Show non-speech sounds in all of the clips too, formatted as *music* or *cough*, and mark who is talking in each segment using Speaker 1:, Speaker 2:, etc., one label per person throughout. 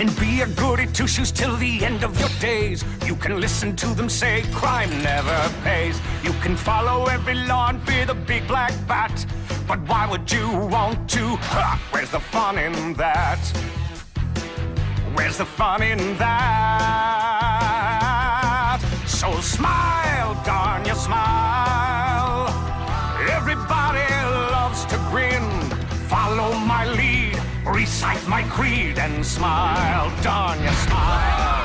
Speaker 1: can be a goody two shoes till the end of your days. You can listen to them say crime never pays. You can follow every law and fear the big black bat. But why would you want to? Ha! Where's the fun in that? Where's the fun in that? So smile, darn you smile. Everybody loves to grin. Follow my lead, recite my creed, and smile, darn you smile.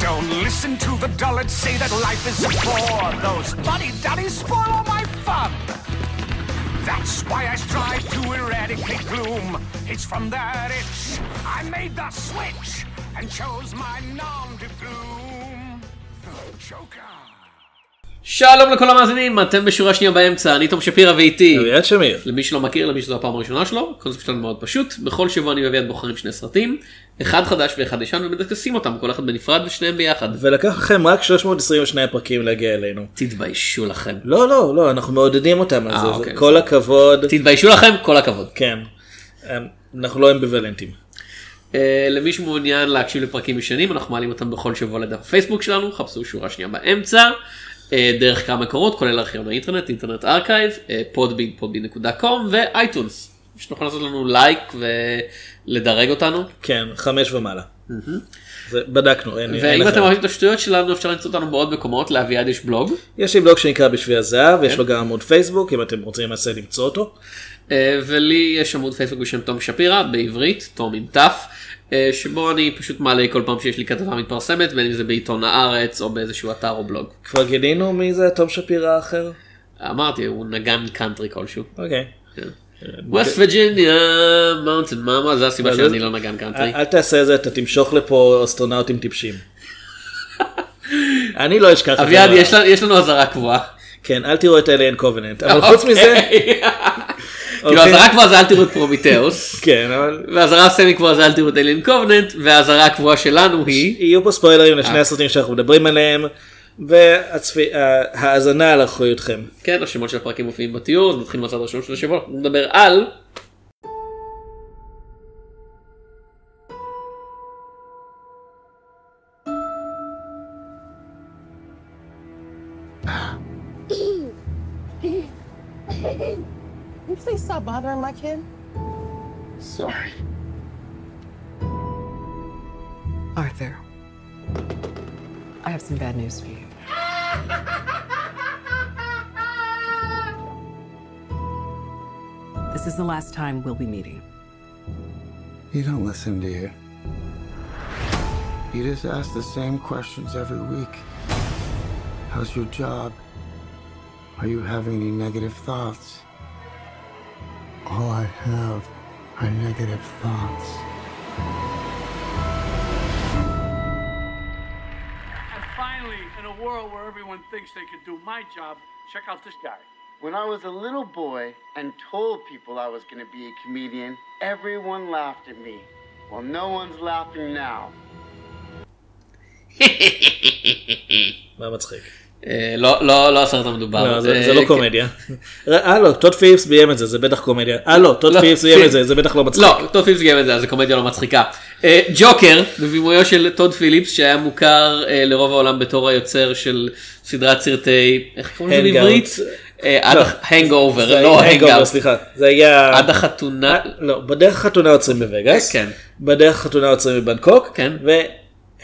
Speaker 1: Don't listen to the dullards say that life is a bore. Those fuddy-duddies spoil all my fun. That's why I strive to eradicate gloom. It's from that itch I made the switch and chose my nom de plume, the Joker.
Speaker 2: שלום לכל המאזינים, אתם בשורה שנייה באמצע, אני תום שפירא ואיתי.
Speaker 3: אביעד שמיר.
Speaker 2: למי שלא מכיר, למי שזו הפעם הראשונה שלו, הקונספט שלנו מאוד פשוט, בכל שבוע אני ואביעד בוחרים שני סרטים, אחד חדש ואחד ישן ומדקסים אותם, כל אחד בנפרד ושניהם ביחד.
Speaker 3: ולקח לכם רק 322 פרקים להגיע אלינו.
Speaker 2: תתביישו לכם.
Speaker 3: לא לא לא אנחנו מעודדים אותם על
Speaker 2: אה,
Speaker 3: זה,
Speaker 2: אוקיי,
Speaker 3: כל הכבוד.
Speaker 2: תתביישו לכם, כל הכבוד.
Speaker 3: כן. אנחנו לא אמביוולנטים.
Speaker 2: אה, למי שמעוניין להקשיב לפרקים ישנים, אנחנו מעלים אותם בכל שבוע לדף הפייסבוק שלנו, חפשו שורה שנייה באמצע, דרך כמה מקורות, כולל ארכיון האינטרנט, Internet Archive, אה, Podbean, Podbean.com ו iTunes. שנוכל לעשות לנו לייק ולדרג אותנו.
Speaker 3: כן חמש ומעלה. זה בדקנו אין.
Speaker 2: ואם. אתם אוהבים את השטויות שלנו אפשר למצוא אותנו בעוד מקומות, לאביעד יש בלוג.
Speaker 3: יש לי בלוג שנקרא בשביל הזהב
Speaker 2: כן.
Speaker 3: יש לו גם עמוד פייסבוק אם אתם רוצים למעשה למצוא אותו.
Speaker 2: אה, ולי יש עמוד פייסבוק בשם תום שפירא בעברית, תום עם תף, אה, שבו אני פשוט מעלה כל פעם שיש לי כתבה מתפרסמת, בין אם זה בעיתון הארץ או באיזשהו אתר או בלוג.
Speaker 3: כבר גילינו מי זה תום שפירא האחר?
Speaker 2: אמרתי, הוא נגן קאנטרי כלשהו.
Speaker 3: אוקיי.
Speaker 2: West Virginia, mountain mama, זה הסיבה שאני
Speaker 3: זה-
Speaker 2: לא נגן קאנטרי.
Speaker 3: אל תעשה את זה אתה תמשוך לפה אסטרונאוטים טיפשים. אני לא אשכח.
Speaker 2: אביעד. יש לנו- יש לנו אזהרה קבועה.
Speaker 3: כן אל תראו את Alien Covenant אבל חוץ מזה.
Speaker 2: אוקיי. כאילו
Speaker 3: אוקיי.
Speaker 2: אזהרה כבר זה אל תראו את פרומיטאוס, *laughs*
Speaker 3: כן אבל
Speaker 2: והאזהרה ה semi קבועה זה אל תראו את Alien Covenant, והאזהרה הקבועה שלנו היא...
Speaker 3: יהיו פה ספוילרים
Speaker 2: אה.
Speaker 3: לשני הסרטים שאנחנו מדברים עליהם וההאזנה על אחריותכם.
Speaker 2: כן, השמות של הפרקים מופיעים בתיאור, נתחיל מהצד הראשון של השבוע, נדבר על...
Speaker 4: stop bothering my kid?
Speaker 5: Sorry.
Speaker 4: Arthur, I have some bad news for you. This is the last time we'll be meeting.
Speaker 5: You don't listen, do you? You just ask the same questions every week. How's your job? Are you having any negative thoughts? All I have are negative thoughts.
Speaker 6: And finally, in a world where everyone thinks they could do my job, check out this guy.
Speaker 7: When I was a little boy and told people I was going to be a comedian, everyone laughed at me. Well, no one's laughing now. *laughs*
Speaker 3: מה מצחיק?
Speaker 2: אה, לא, לא, לא הסרט המדובר.
Speaker 3: לא, זה
Speaker 2: אה,
Speaker 3: זה לא
Speaker 2: כן.
Speaker 3: קומדיה. אה לא טוד פיליפס ביים את זה זה בטח קומדיה. אה לא טוד
Speaker 2: לא,
Speaker 3: פיליפס ביים את זה זה בטח לא מצחיק.
Speaker 2: לא, טוד פיליפס גם את זה, אז זה קומדיה לא מצחיקה. אה, ג'וקר, בבימויו של טוד פיליפס, שהיה מוכר אה, לרוב העולם בתור היוצר של סדרת סרטי, איך קוראים לזה. בעברית? אה,
Speaker 3: לא.
Speaker 2: Hangover,
Speaker 3: זה
Speaker 2: לא
Speaker 3: היה Hangover,
Speaker 2: Hangout.
Speaker 3: סליחה. זה היה...
Speaker 2: עד החתונה.
Speaker 3: אה, לא בדרך החתונה עוצרים בווגאס.
Speaker 2: כן.
Speaker 3: בדרך החתונה עוצרים בבנקוק.
Speaker 2: כן.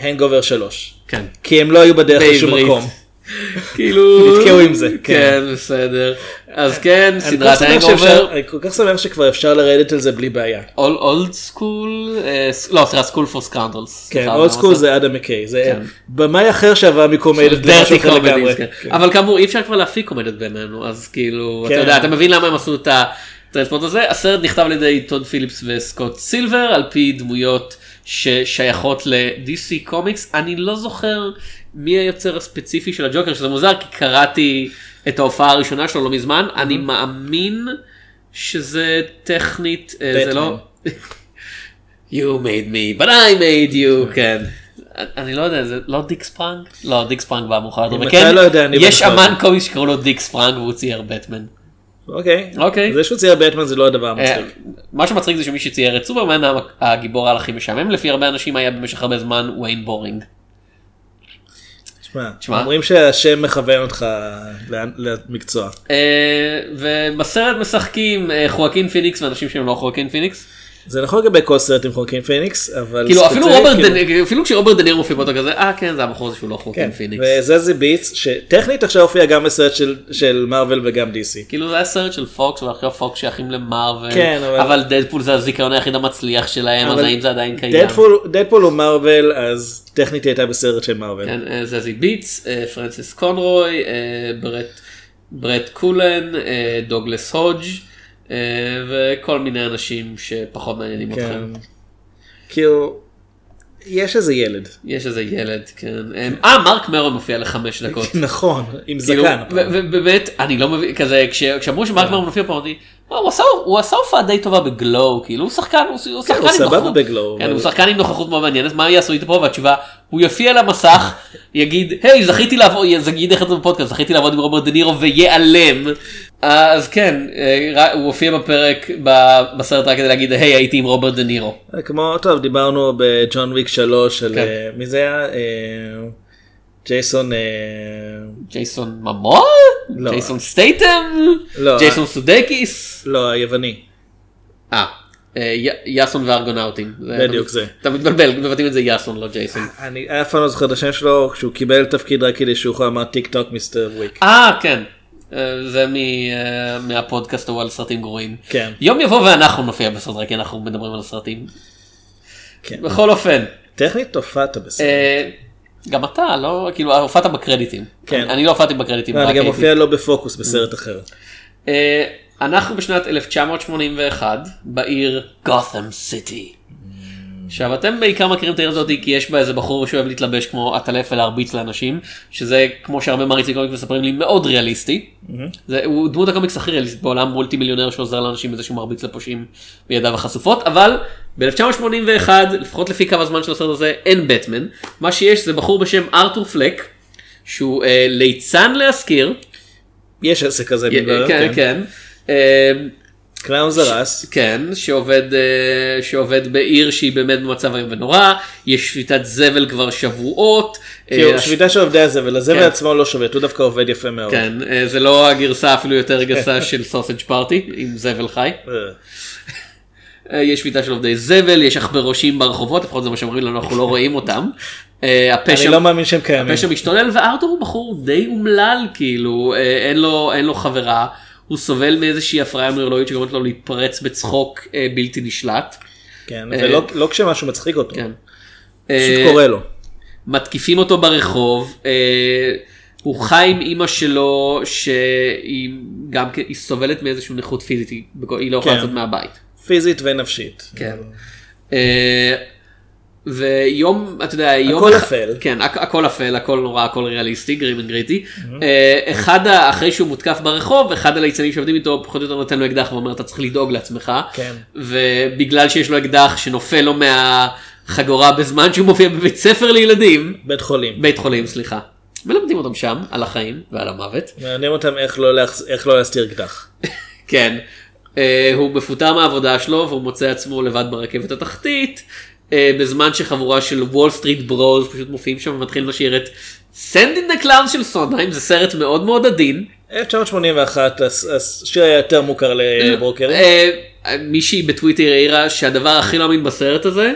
Speaker 3: ו Hangover 3.
Speaker 2: כן.
Speaker 3: כי הם לא היו בדרך לשום. מקום.
Speaker 2: כאילו...
Speaker 3: נתקעו עם זה, כן.
Speaker 2: כן, בסדר. אז כן, סדרת Hangover.
Speaker 3: שאפשר- אני כל כך שמח שכבר אפשר לרדת על זה בלי בעיה.
Speaker 2: Old School, לא סליחה School for Scoundrels.
Speaker 3: כן, Old School זה אדם מקיי. זה
Speaker 2: כן.
Speaker 3: במאי אחר שעבר מקומדית למשהו אחר לגמרי.
Speaker 2: כן. אבל כאמור אי אפשר כבר להפיק קומדיות בימינו אז כאילו אתה. יודע אתה מבין למה הם עשו את הטרנספורט הזה הסרט נכתב על ידי טוד פיליפס וסקוט סילבר על פי דמויות ששייכות ל-DC קומיקס אני לא זוכר מי היוצר הספציפי של הג'וקר שזה מוזר כי קראתי את ההופעה הראשונה שלו לא מזמן אני מאמין שזה טכנית אה, זה לא. *laughs* You made me but I made you כן. אני לא יודע זה לא דיק ספרנג לא דיק ספרנג בא מאוחר יותר וכן
Speaker 3: לא יודע,
Speaker 2: יש אמן. קומיקס שקראו לו דיק ספרנג והוא צייר בטמן.
Speaker 3: אוקיי.
Speaker 2: אוקיי.
Speaker 3: זה שהוא צייר בטמן זה לא הדבר
Speaker 2: אה,
Speaker 3: המצחיק.
Speaker 2: מה שמצחיק זה שמי שצייר את סופרמן הגיבור העל הכי משעמם לפי הרבה אנשים היה במשך הרבה זמן וויין בורינג.
Speaker 3: תשמע. אומרים שהשם מכוון אותך למקצוע.
Speaker 2: אה, ובסרט משחקים אה, חואקין פיניקס ואנשים שהם לא חואקין פיניקס.
Speaker 3: זה נכון לגבי כל סרט עם חואקין פיניקס, אבל...
Speaker 2: כאילו אפילו רוברט
Speaker 3: כאילו-
Speaker 2: דה נירו אפילו כשרוברט דה נירו מופיע באותו כזה אה כן זה הבחור הזה שהוא לא חואקין
Speaker 3: כן,
Speaker 2: פיניקס.
Speaker 3: וזזי ביטס שטכנית עכשיו הופיע גם בסרט של- מארוול וגם DC.
Speaker 2: כאילו זה היה סרט של פוקס ועכשיו פוקס שייכים למארוול
Speaker 3: כן, אבל-
Speaker 2: דדפול זה הזיכרון היחיד המצליח שלהם אז האם זה עדיין קיים.
Speaker 3: דדפול הוא מארוול אז טכנית הייתה בסרט של מארוול.
Speaker 2: כן, אה, זזי ביטס, אה, פרנסיס קונרוי, אה, ברט, קולן, דוגלס הודג' וכל מיני אנשים שפחות מעניינים
Speaker 3: כן.
Speaker 2: אתכם.
Speaker 3: כאילו, יש איזה ילד.
Speaker 2: יש איזה ילד, כן. אה, אה, מרק מרו מופיע לחמש *laughs* דקות.
Speaker 3: נכון, עם
Speaker 2: כאילו,
Speaker 3: זקן.
Speaker 2: ובאמת, אני לא מבין, כזה, כש- כשאמרו שמרק מרו מופיע פה, אמרתי, "וואו, הוא עשה- הוא הופעה די טובה בגלו, כאילו, הוא שחקן, הוא הוא שחקן
Speaker 3: הוא
Speaker 2: עם
Speaker 3: סבבה
Speaker 2: נוכחות.
Speaker 3: בגלו,
Speaker 2: כן,
Speaker 3: אבל-
Speaker 2: הוא שחקן עם נוכחות מאוד מעניינת, מה יעשו איתו פה? והתשובה, הוא יופיע על המסך, יגיד, היי, זכיתי לעבוד, יגיד איך זה בפודקאסט, זכיתי לעבוד עם רוברט דה נירו וייעלם. אז כן, אה, הוא הופיע בפרק, בסרט רק כדי להגיד, היי, הייתי עם רוברט דה נירו.
Speaker 3: כמו, טוב, דיברנו בג'ון וויק 3 על,
Speaker 2: כן.
Speaker 3: אה, מי זה היה? אה, ג'ייסון, אה,
Speaker 2: ג'ייסון ממור?
Speaker 3: לא.
Speaker 2: ג'ייסון סטייטם?
Speaker 3: לא,
Speaker 2: ג'ייסון סודקיס?
Speaker 3: לא, היווני.
Speaker 2: אה, אה, יאסון והארגונאוטים.
Speaker 3: בדיוק זה.
Speaker 2: אתה מתבלבל, מבטאים את זה יאסון, לא ג'ייסון.
Speaker 3: אני אף פעם לא זוכר את השם שלו כשהוא קיבל תפקיד רק כדי שהוא יכול לומר tick tock Mister Wick.
Speaker 2: אה, כן. אה, זה מ- אה, מהפודקאסט ההוא על סרטים גרועים.
Speaker 3: כן.
Speaker 2: יום יבוא ואנחנו נופיע בסרט, רק כי אנחנו מדברים על סרטים.
Speaker 3: כן.
Speaker 2: בכל אופן,
Speaker 3: טכנית הופעת בסרט.
Speaker 2: אה, גם אתה, לא, כאילו, הופעת בקרדיטים.
Speaker 3: כן.
Speaker 2: אני- לא הופעתי בקרדיטים.
Speaker 3: לא, אני גם
Speaker 2: הייתי.
Speaker 3: מופיע לא בפוקוס בסרט אחר.
Speaker 2: אנחנו בשנת 1981 בעיר גות'ם סיטי. עכשיו אתם בעיקר מכירים את העיר הזאת כי יש בה איזה בחור שאוהב להתלבש כמו עטלף ולהרביץ לאנשים שזה כמו שהרבה מעריצי קומיקס מספרים לי מאוד ריאליסטי. זה, הוא דמות הקומיקס הכי ריאליסטית בעולם מולטי מיליונר שעוזר לאנשים בזה שהוא מרביץ לפושעים בידיו החשופות אבל ב-1981 לפחות לפי קו הזמן של הסרט הזה אין בטמן מה שיש זה בחור בשם ארתור פלק שהוא אה, ליצן להשכיר.
Speaker 3: יש עסק כזה בגלל,
Speaker 2: כן כן. אה,
Speaker 3: קלאון זרס.
Speaker 2: כן, שעובד, אה, שעובד בעיר שהיא באמת במצב איום ונורא, יש שביתת זבל כבר שבועות.
Speaker 3: כאילו,
Speaker 2: אה,
Speaker 3: שביתה של עובדי הזבל, הזבל
Speaker 2: כן.
Speaker 3: עצמו לא שובט, הוא דווקא עובד יפה מאוד.
Speaker 2: כן, אה, זה לא הגרסה אפילו יותר גסה *laughs* של סוסג' פארטי עם זבל חי.
Speaker 3: אה,
Speaker 2: אה, יש שביתה של עובדי זבל, יש עכברושים ברחובות, לפחות זה מה שאומרים לנו, אנחנו לא רואים אותם. אה,
Speaker 3: אני
Speaker 2: הפשע,
Speaker 3: לא מאמין שהם קיימים.
Speaker 2: הפשע משתולל וארתור הוא בחור די אומלל כאילו, אה, אין לו, אין לו חברה, הוא סובל מאיזושהי הפריה נוירולוגית שגורמת לו להתפרץ בצחוק אה, בלתי נשלט.
Speaker 3: כן,
Speaker 2: אה,
Speaker 3: ולא לא כשמשהו מצחיק אותו.
Speaker 2: כן.
Speaker 3: פשוט
Speaker 2: אה,
Speaker 3: קורה לו.
Speaker 2: מתקיפים אותו ברחוב, הוא חי עם אימא שלו שהיא גם כן, היא סובלת מאיזושהי נכות פיזית, היא לא יכולה
Speaker 3: כן.
Speaker 2: לצאת מהבית.
Speaker 3: פיזית ונפשית.
Speaker 2: כן. ויום, אתה יודע, יום...
Speaker 3: הכל
Speaker 2: אחד-
Speaker 3: אפל.
Speaker 2: כן, הכ- הכל אפל, הכל נורא, הכל ריאליסטי, גרים וגריטי. אה, אחד, אחרי שהוא מותקף ברחוב, אחד הליצנים שעובדים איתו פחות או יותר נותן לו אקדח ואומר אתה צריך לדאוג לעצמך.
Speaker 3: כן.
Speaker 2: ובגלל שיש לו אקדח שנופל לו מהחגורה בזמן שהוא מופיע בבית ספר לילדים,
Speaker 3: בית חולים.
Speaker 2: בית חולים סליחה. מלמדים אותם שם על החיים ועל המוות.
Speaker 3: מעניין אותם איך לא להחס- איך לא להסתיר אקדח. *laughs*
Speaker 2: כן. אה, הוא מפוטר מהעבודה שלו והוא מוצא עצמו לבד ברכבת התחתית. אה, בזמן שחבורה של Wall Street bros פשוט מופיעים שם ומתחילים לשיר את Send in the Clowns של סונדהיים זה סרט מאוד מאוד עדין.
Speaker 3: 1981 הס- השיר היה יותר מוכר לברוקרים.
Speaker 2: אה, מישהי בטוויטר העירה שהדבר הכי לא אמין בסרט הזה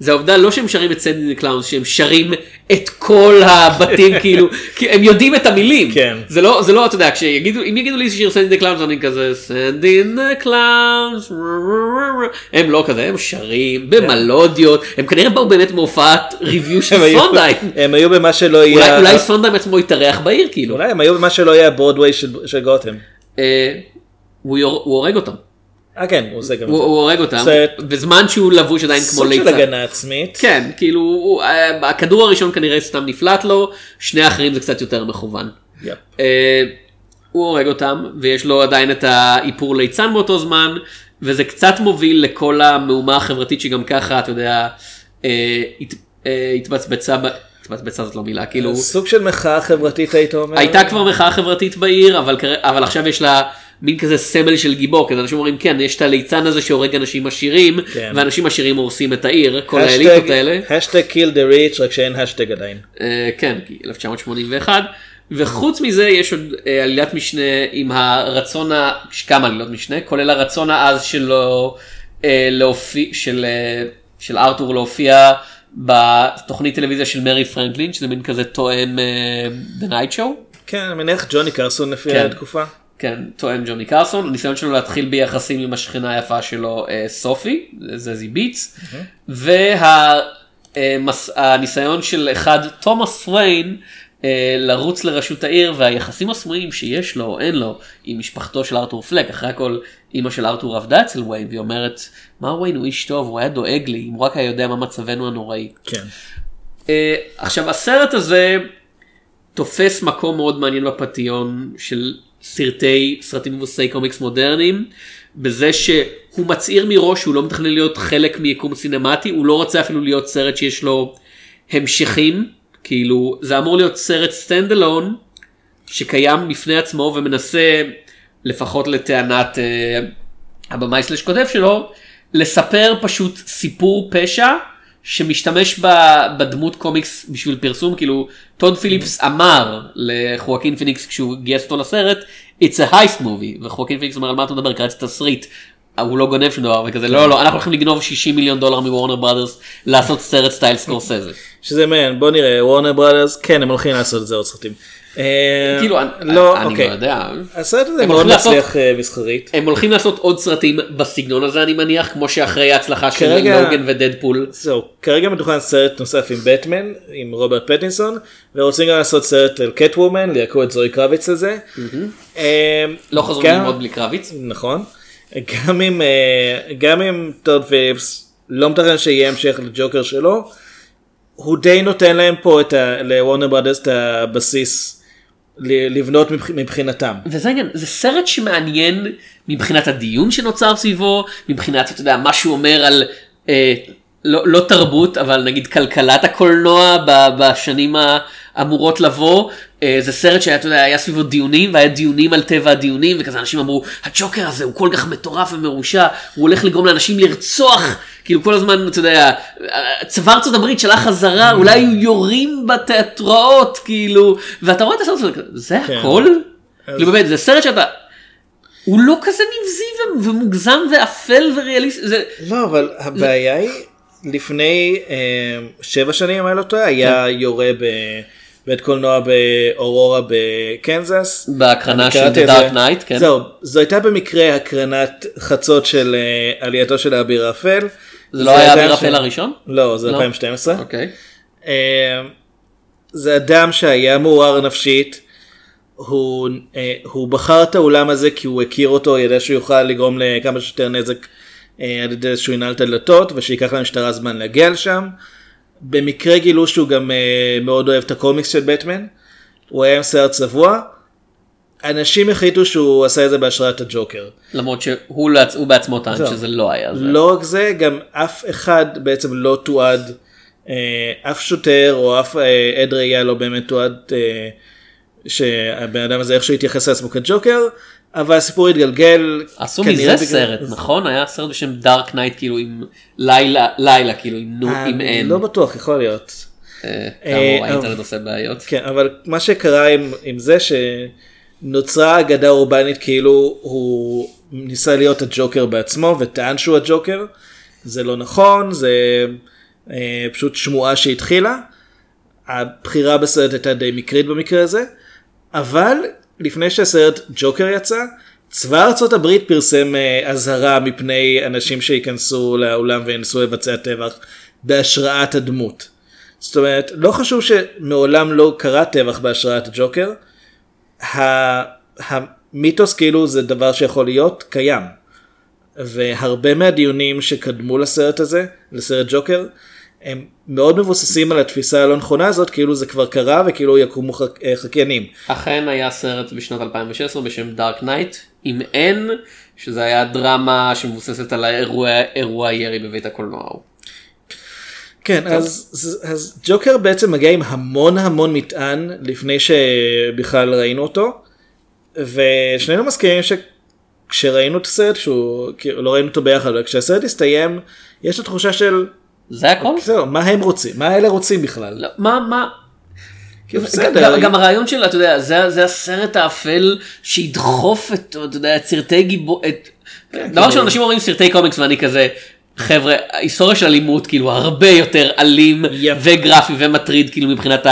Speaker 2: זה העובדה לא שהם שרים את Send in the Clowns שהם שרים את כל הבתים *laughs* כאילו כי הם יודעים את המילים
Speaker 3: כן.
Speaker 2: זה לא זה לא אתה יודע כשיגידו אם יגידו לי שיר Send in the Clowns אני כזה Send in the Clowns הם לא כזה הם שרים במלודיות הם כנראה באו באמת מהופעת revue של סונדהיים
Speaker 3: הם היו במה שלא יהיה...
Speaker 2: אולי סונדהיים עצמו התארח בעיר כאילו
Speaker 3: אולי הם היו במה שלא יהיה הברודוויי של של גותם.
Speaker 2: אה, הוא הורג אותם.
Speaker 3: אה כן, הוא עושה גם את
Speaker 2: הוא
Speaker 3: זה.
Speaker 2: הוא הורג אותם
Speaker 3: סרט-
Speaker 2: בזמן שהוא לבוש עדיין כמו
Speaker 3: סוג של. הגנה עצמית.
Speaker 2: כן כאילו הוא- אה, הכדור הראשון כנראה סתם נפלט לו שני האחרים זה קצת יותר מכוון.
Speaker 3: יפ.
Speaker 2: אה, הוא הורג אותם ויש לו עדיין את האיפור ליצן באותו זמן וזה קצת מוביל לכל המהומה החברתית שגם ככה אתה יודע אה, הת- אה, התבצבצה ב- התבצבצה זאת לא מילה כאילו
Speaker 3: סוג של מחאה חברתית היית אומר.
Speaker 2: הייתה כבר מחאה חברתית בעיר אבל אבל עכשיו יש לה מין כזה סמל של גיבור, כי אנשים אומרים כן, יש את הליצן הזה שהורג אנשים עשירים,
Speaker 3: כן.
Speaker 2: ואנשים עשירים הורסים את העיר, כל האליטות האלה.
Speaker 3: האשטג kill the rich רק שאין האשטג עדיין.
Speaker 2: אה, כן, כי 1981. וחוץ מזה יש עוד אה, עלילת משנה עם הרצון, ה... כמה עלילות משנה, כולל הרצון העז שלו אה, להופיע, של, אה, של ארתור להופיע בתוכנית טלוויזיה של מרי פרנקלין, שזה מין כזה תואם אה, The Night Show.
Speaker 3: כן, אני מניח ג'וני קרסון לפי
Speaker 2: כן.
Speaker 3: התקופה.
Speaker 2: כן, טוען ג'וני קרסון, הניסיון שלו להתחיל ביחסים עם השכנה היפה שלו אה, סופי, זזי ביטס, והניסיון של אחד תומאס ריין אה, לרוץ לראשות העיר והיחסים הסמויים שיש לו או אין לו עם משפחתו של ארתור פלק, אחרי הכל אימא של ארתור עבדה אצל וויין והיא אומרת מה וויין הוא איש טוב, הוא היה דואג לי, אם הוא רק היה יודע מה מצבנו הנוראי.
Speaker 3: כן.
Speaker 2: אה, עכשיו הסרט הזה תופס מקום מאוד מעניין בפנתיאון של סרטי סרטים מבוססי קומיקס מודרניים בזה שהוא מצהיר מראש שהוא לא מתכנן להיות חלק מיקום סינמטי הוא לא רוצה אפילו להיות סרט שיש לו המשכים כאילו זה אמור להיות סרט stand alone שקיים בפני עצמו ומנסה לפחות לטענת אה, הבמאי slash כותב שלו לספר פשוט סיפור פשע שמשתמש בדמות קומיקס בשביל פרסום כאילו טוד פיליפס אמר לחואקין פיניקס כשהוא גייס אותו לסרט it's a heist movie וחואקין פיניקס אומר על מה אתה מדבר קראתי תסריט. הוא לא גונב שום דבר וכזה לא לא אנחנו הולכים לגנוב 60 מיליון דולר מוורנר בראדרס לעשות סרט סטייל סקורסזה. *laughs*
Speaker 3: שזה מעניין בוא נראה וורנר ברודרס כן הם הולכים לעשות את זה עוד סרטים. אה,
Speaker 2: כאילו אני
Speaker 3: לא
Speaker 2: אני לא
Speaker 3: אוקיי.
Speaker 2: יודע.
Speaker 3: הסרט הזה
Speaker 2: הם
Speaker 3: מאוד מצליח אה, מסחרית.
Speaker 2: הם הולכים לעשות עוד סרטים בסגנון הזה אני מניח כמו שאחרי ההצלחה של לוגן ודדפול.
Speaker 3: זהו כרגע מתוכנן סרט נוסף עם בטמן עם רוברט פטינסון ורוצים גם לעשות סרט על קט וומן ליעקו את זוהי קרביץ לזה. אה,
Speaker 2: לא חזרו ללמוד בלי קרביץ.
Speaker 3: נכון. גם עם אה, גם עם טוד פיליפס לא מתכנן שיהיה המשך לג'וקר שלו. הוא די נותן להם פה את ה... לוורנר ברודרס את הבסיס לבנות מבח- מבחינתם.
Speaker 2: וזה העניין, זה סרט שמעניין מבחינת הדיון שנוצר סביבו, מבחינת, אתה יודע, מה שהוא אומר על, אה, לא, לא תרבות, אבל נגיד כלכלת הקולנוע בשנים האמורות לבוא. אה, זה סרט שהיה, אתה יודע, היה סביבו דיונים, והיה דיונים על טבע הדיונים, וכזה אנשים אמרו, הג'וקר הזה הוא כל כך מטורף ומרושע, הוא הולך לגרום לאנשים לרצוח, כאילו כל הזמן, אתה יודע, צבא ארצות הברית שלח חזרה, אולי היו יורים בתיאטראות, כאילו, ואתה רואה את הסרט הזה, זה
Speaker 3: כן.
Speaker 2: הכל? כאילו באמת, זה סרט שאתה... הוא לא כזה נבזי ומוגזם ואפל וריאליסטי, זה...
Speaker 3: לא אבל הבעיה היא לפני אה, שבע שנים אם אני לא טועה היה
Speaker 2: כן.
Speaker 3: יורה בבית קולנוע באורורה בקנזס.
Speaker 2: בהקרנה של The
Speaker 3: זה.
Speaker 2: Dark Knight, כן.
Speaker 3: זהו זו הייתה במקרה הקרנת חצות של אה, עלייתו של האביר האפל.
Speaker 2: זה לא היה אביר אפל הראשון?
Speaker 3: לא זה
Speaker 2: לא.
Speaker 3: 2012.
Speaker 2: אוקיי.
Speaker 3: אה, זה אדם שהיה מעורר נפשית. הוא, אה, הוא בחר את האולם הזה כי הוא הכיר אותו, ידע שהוא יוכל לגרום לכמה שיותר נזק אה, על ידי שהוא ינעל את הדלתות ושייקח למשטרה זמן להגיע לשם. במקרה גילו שהוא גם אה, מאוד אוהב את הקומיקס של בטמן. הוא היה עם שיער צבוע. אנשים החליטו שהוא עשה את זה בהשראת הג'וקר.
Speaker 2: למרות שהוא לא- הוא בעצמו טען. שזה לא היה זה.
Speaker 3: לא רק זה, גם אף אחד בעצם לא תועד, אה, אף שוטר או אף אה, עד ראייה לא באמת תועד אה, שהבן אדם הזה איכשהו התייחס לעצמו כג'וקר, אבל הסיפור התגלגל.
Speaker 2: עשו מזה
Speaker 3: בגלל-
Speaker 2: סרט, נכון? היה סרט בשם דארק נייט כאילו עם לילה, לילה כאילו עם נו, עם אין.
Speaker 3: לא בטוח, יכול להיות.
Speaker 2: כאמור האינטרנט עושה בעיות.
Speaker 3: כן, אבל מה שקרה עם, זה שנוצרה אגדה אורבנית כאילו הוא ניסה להיות הג'וקר בעצמו וטען שהוא הג'וקר. זה לא נכון, זה אה, פשוט שמועה שהתחילה. הבחירה בסרט הייתה די מקרית במקרה הזה, אבל לפני שהסרט ג'וקר יצא, צבא ארצות הברית פרסם אה, אזהרה מפני אנשים שייכנסו לאולם וינסו לבצע טבח בהשראת הדמות. זאת אומרת, לא חשוב שמעולם לא קרה טבח בהשראת הג'וקר, ה- המיתוס כאילו זה דבר שיכול להיות קיים. והרבה מהדיונים שקדמו לסרט הזה, לסרט ג'וקר, הם מאוד מבוססים על התפיסה הלא נכונה הזאת, כאילו זה כבר קרה וכאילו יקומו חק... אה, חקיינים.
Speaker 2: אכן היה סרט בשנת 2016 בשם Dark Night עם אין, שזה היה דרמה שמבוססת על האירוע אירוע ירי בבית הקולנוע.
Speaker 3: כן, אז, אז, אז ג'וקר בעצם מגיע עם המון המון מטען לפני שבכלל ראינו אותו, ושנינו מסכימים כשראינו את הסרט, שהוא, כאילו, לא ראינו אותו ביחד, אבל כשהסרט הסתיים, יש את התחושה של,
Speaker 2: זה הכל?
Speaker 3: זהו, מה הם רוצים? מה אלה רוצים בכלל?
Speaker 2: לא, מה מה.
Speaker 3: כאילו,
Speaker 2: גם-
Speaker 3: בסדר,
Speaker 2: גם הרעיון של אתה יודע זה זה הסרט האפל שידחוף את אתה יודע את סרטי גיבור את דבר
Speaker 3: כאילו-
Speaker 2: ראשון אנשים אומרים סרטי קומיקס ואני כזה חבר'ה היסטוריה של אלימות כאילו הרבה יותר אלים
Speaker 3: יפ.
Speaker 2: וגרפי ומטריד כאילו מבחינת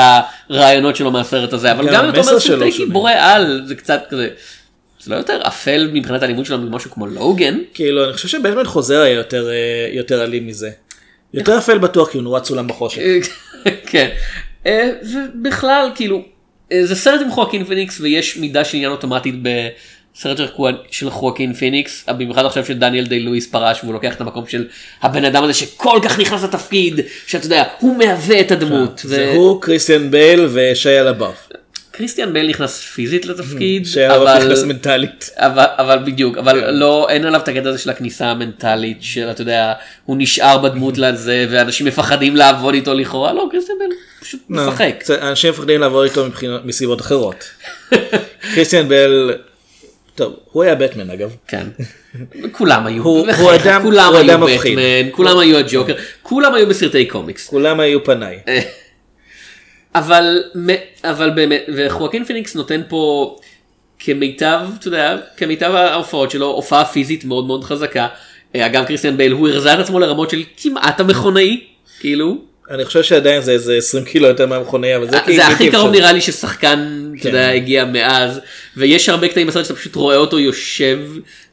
Speaker 2: הרעיונות שלו מהסרט הזה אבל
Speaker 3: גם
Speaker 2: אם אתה אומר סרטי. גיבורי על זה קצת כזה. זה לא יותר אפל מבחינת האלימות שלו ממשהו כמו לוגן.
Speaker 3: כאילו, אני חושב שבטמן חוזר היה יותר, אה, יותר אלים מזה. יותר אפל בטוח, כי הוא נורא צולם בחושך. *laughs*
Speaker 2: כן. אה, ובכלל כאילו אה, זה סרט עם חואקין פיניקס ויש מידה של עניין אוטומטית בסרט חואק- של חואקין פיניקס במיוחד עכשיו שדניאל די לואיס פרש והוא לוקח את המקום של הבן אדם הזה שכל כך נכנס לתפקיד שאתה יודע הוא מהווה את הדמות.
Speaker 3: זה הוא, קריסטיאן בייל ושיה לבאף.
Speaker 2: קריסטיאן בייל נכנס פיזית לתפקיד אבל
Speaker 3: נכנס מנטלית.
Speaker 2: אבל, אבל בדיוק אבל לא אין עליו את הקטע הזה של הכניסה המנטלית של אתה יודע הוא נשאר בדמות לזה ואנשים מפחדים לעבוד איתו לכאורה לא קריסטיאן בייל פשוט
Speaker 3: לא,
Speaker 2: משחק.
Speaker 3: אנשים מפחדים לעבוד איתו מסיבות אחרות. *laughs* קריסטיאן בייל, טוב, הוא היה בטמן אגב.
Speaker 2: כן. כולם היו,
Speaker 3: הוא-
Speaker 2: בחייך, *laughs*
Speaker 3: הוא אדם-
Speaker 2: כולם
Speaker 3: הוא
Speaker 2: היו
Speaker 3: אדם מפחיד.
Speaker 2: בטמן, כולם היו הג'וקר, כולם היו בסרטי קומיקס.
Speaker 3: כולם היו פניי.
Speaker 2: אבל מ- אבל באמת וחואקין פיניקס נותן פה כמיטב אתה יודע כמיטב ההופעות שלו הופעה פיזית מאוד מאוד חזקה. אה, אגב קריסטיאן בייל הוא הרזה את עצמו לרמות של כמעט המכונאי כאילו
Speaker 3: אני חושב שעדיין זה איזה 20 קילו יותר מהמכונאי, אבל זה כאילו
Speaker 2: זה הכי קרוב. נראה לי ששחקן אתה
Speaker 3: כן.
Speaker 2: יודע הגיע מאז ויש הרבה קטעים בסרט שאתה פשוט רואה אותו יושב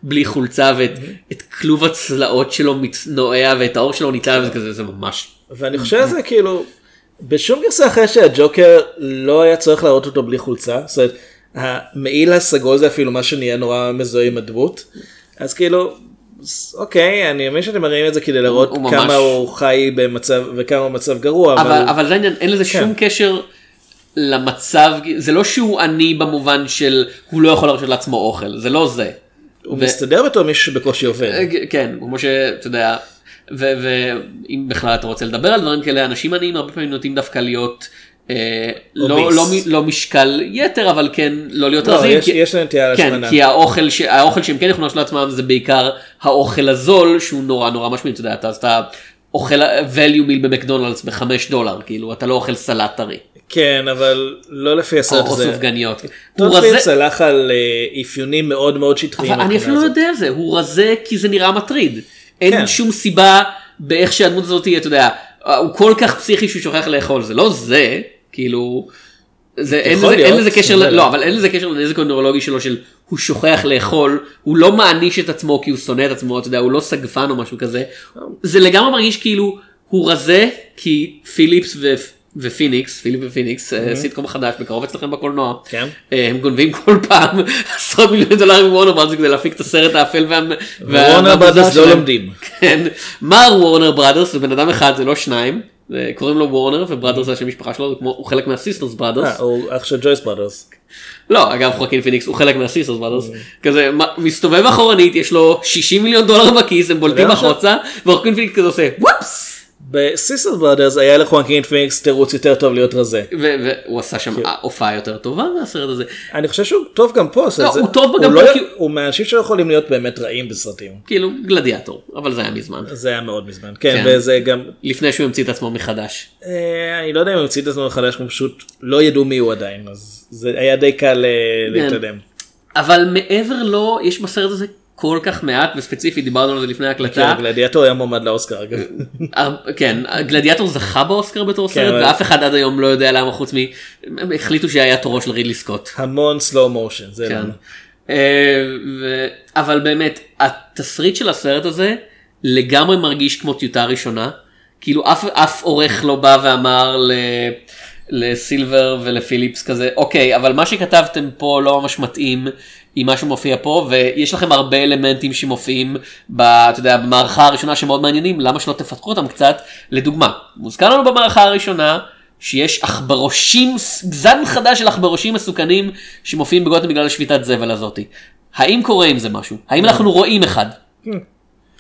Speaker 2: בלי חולצה ואת את כלוב הצלעות שלו נועע ואת האור שלו ניצל וזה כזה זה ממש
Speaker 3: ואני חושב שזה כאילו, בשום גרסה אחרי שהג'וקר לא היה צריך להראות אותו בלי חולצה, זאת אומרת, המעיל הסגול זה אפילו מה שנהיה נורא מזוהה עם הדמות, אז כאילו, אוקיי, אני מבין שאתם מראים את זה כדי להראות
Speaker 2: הוא ממש-
Speaker 3: כמה הוא חי במצב, וכמה הוא מצב גרוע,
Speaker 2: אבל,
Speaker 3: אבל,
Speaker 2: אבל זה העניין, אין לזה
Speaker 3: כן.
Speaker 2: שום קשר למצב, זה לא שהוא עני במובן של הוא לא יכול להרשות לעצמו אוכל, זה לא זה.
Speaker 3: הוא
Speaker 2: ו-
Speaker 3: מסתדר בתור מישהו שבקושי עובד.
Speaker 2: אה, כן, כמו שאתה יודע, ואם בכלל אתה רוצה לדבר על דברים כאלה, אנשים עניים הרבה פעמים נוטים דווקא להיות, לא,
Speaker 3: אוביס.
Speaker 2: לא, מ- לא משקל יתר, אבל כן לא להיות
Speaker 3: לא,
Speaker 2: רזים.
Speaker 3: יש-
Speaker 2: כי-
Speaker 3: יש להם נטייה
Speaker 2: כן,
Speaker 3: להשמנה.
Speaker 2: כי האוכל, ש... האוכל שהם כן יכולים להרשות לעצמם זה בעיקר האוכל הזול שהוא נורא נורא משמעותי, אתה יודע, אתה, אז אתה אוכל value meal במקדונלדס בחמש דולר, כאילו אתה לא אוכל סלט טרי,
Speaker 3: כן, אבל לא לפי
Speaker 2: או,
Speaker 3: הסרט
Speaker 2: או
Speaker 3: הזה.
Speaker 2: סופגניות. הוא
Speaker 3: טוד
Speaker 2: רזה,
Speaker 3: פילפס הלך על אה, אפיונים מאוד מאוד שטחיים.
Speaker 2: אבל אני אפילו לא. יודע על זה, הוא רזה כי זה נראה מטריד. אין
Speaker 3: כן.
Speaker 2: שום סיבה באיך שהדמות הזאת תהיה, אתה יודע, הוא כל כך פסיכי שהוא שוכח לאכול, זה לא זה, כאילו, זה, אין, לזה, אין לזה קשר, ל-
Speaker 3: לא.
Speaker 2: לא, אבל אין לזה קשר לנזק הנוירולוגי שלו של הוא שוכח לאכול, הוא לא מעניש את עצמו כי הוא שונא את עצמו, אתה יודע, הוא לא סגפן או משהו כזה, זה לגמרי מרגיש כאילו הוא רזה כי פיליפס ו... ופיניקס, פיליפ ופיניקס, אה, סיטקום חדש בקרוב אצלכם בקולנוע,
Speaker 3: כן.
Speaker 2: אה, הם גונבים כל פעם *laughs* עשרות מיליוני דולרים מ Warner Brothers כדי להפיק את הסרט האפל וה... Warner
Speaker 3: Brothers לא. לומדים.
Speaker 2: כן, מר Warner Brothers זה בן אדם אחד זה לא שניים, קוראים לו Warner ו Brothers זה השם משפחה שלו, כמו- הוא חלק מה Sisters Brothers.
Speaker 3: אה, הוא אח של ג'ויס Brothers.
Speaker 2: לא, אגב חואקין פיניקס הוא חלק מה Sisters Brothers, כזה מה- מסתובב אחורנית יש לו 60 מיליון דולר בכיס הם בולטים החוצה וחואקין פיניקס כזה עושה whoops.
Speaker 3: ב Sisters Brothers היה לחואקין פיניקס תירוץ יותר טוב להיות רזה.
Speaker 2: והוא עשה שם הופעה יותר טובה מהסרט הזה.
Speaker 3: אני חושב שהוא טוב גם פה.
Speaker 2: לא, הוא טוב גם
Speaker 3: לא-
Speaker 2: פה
Speaker 3: הוא מהאנשים שלא יכולים להיות באמת רעים בסרטים.
Speaker 2: כאילו גלדיאטור אבל זה היה מזמן
Speaker 3: זה היה מאוד מזמן. כן,
Speaker 2: כן.
Speaker 3: וזה גם,
Speaker 2: לפני שהוא המציא את עצמו מחדש.
Speaker 3: אה, אני לא יודע אם הוא המציא את עצמו מחדש, הם פשוט לא ידעו מי הוא עדיין, אז זה היה די קל אה,
Speaker 2: כן.
Speaker 3: להתקדם.
Speaker 2: אבל מעבר לו יש בסרט הזה כל כך מעט וספציפית דיברנו על זה לפני
Speaker 3: כן,
Speaker 2: ההקלטה.
Speaker 3: גלדיאטור היה מועמד לאוסקר אגב.
Speaker 2: הר- כן גלדיאטור זכה באוסקר בתור
Speaker 3: כן,
Speaker 2: סרט
Speaker 3: אבל-
Speaker 2: ואף אחד עד היום לא יודע למה חוץ מ... הם החליטו שהיה תורו של רידלי סקוט.
Speaker 3: המון סלואו מושן, זה
Speaker 2: כן.
Speaker 3: למה.
Speaker 2: אה, ו- אבל באמת התסריט של הסרט הזה לגמרי מרגיש כמו טיוטה ראשונה כאילו אף אף עורך לא בא ואמר ל... לסילבר ולפיליפס כזה אוקיי אבל מה שכתבתם פה לא ממש מתאים עם מה שמופיע פה ויש לכם הרבה אלמנטים שמופיעים ב, אתה יודע, במערכה הראשונה שמאוד מעניינים למה שלא תפתחו אותם קצת לדוגמה מוזכר לנו במערכה הראשונה שיש עכברושים זן חדש של עכברושים מסוכנים שמופיעים בגותם בגלל השביתת זבל הזאתי. האם קורה עם זה משהו? האם אנחנו רואים אחד?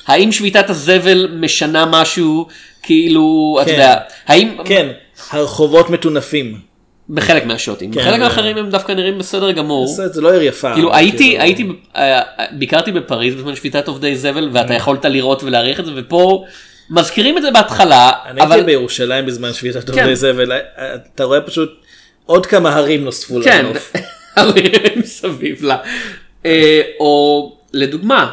Speaker 2: האם שביתת הזבל משנה משהו כאילו אתה
Speaker 3: כן.
Speaker 2: יודע האם
Speaker 3: כן, הרחובות מטונפים.
Speaker 2: בחלק מהשוטים.
Speaker 3: כן,
Speaker 2: בחלק האחרים הם דווקא נראים בסדר גמור.
Speaker 3: זה זה לא עיר יפה.
Speaker 2: כאילו הייתי
Speaker 3: כאילו-
Speaker 2: הייתי אה, ביקרתי בפריז בזמן שביתת עובדי זבל ואתה יכולת לראות ולהעריך את זה ופה מזכירים את זה בהתחלה
Speaker 3: אני הייתי
Speaker 2: אבל
Speaker 3: בירושלים בזמן שביתת
Speaker 2: כן.
Speaker 3: עובדי זבל, אתה רואה פשוט עוד כמה הרים נוספו
Speaker 2: כן
Speaker 3: לנוף. *laughs*
Speaker 2: מסביב לה אה, או לדוגמה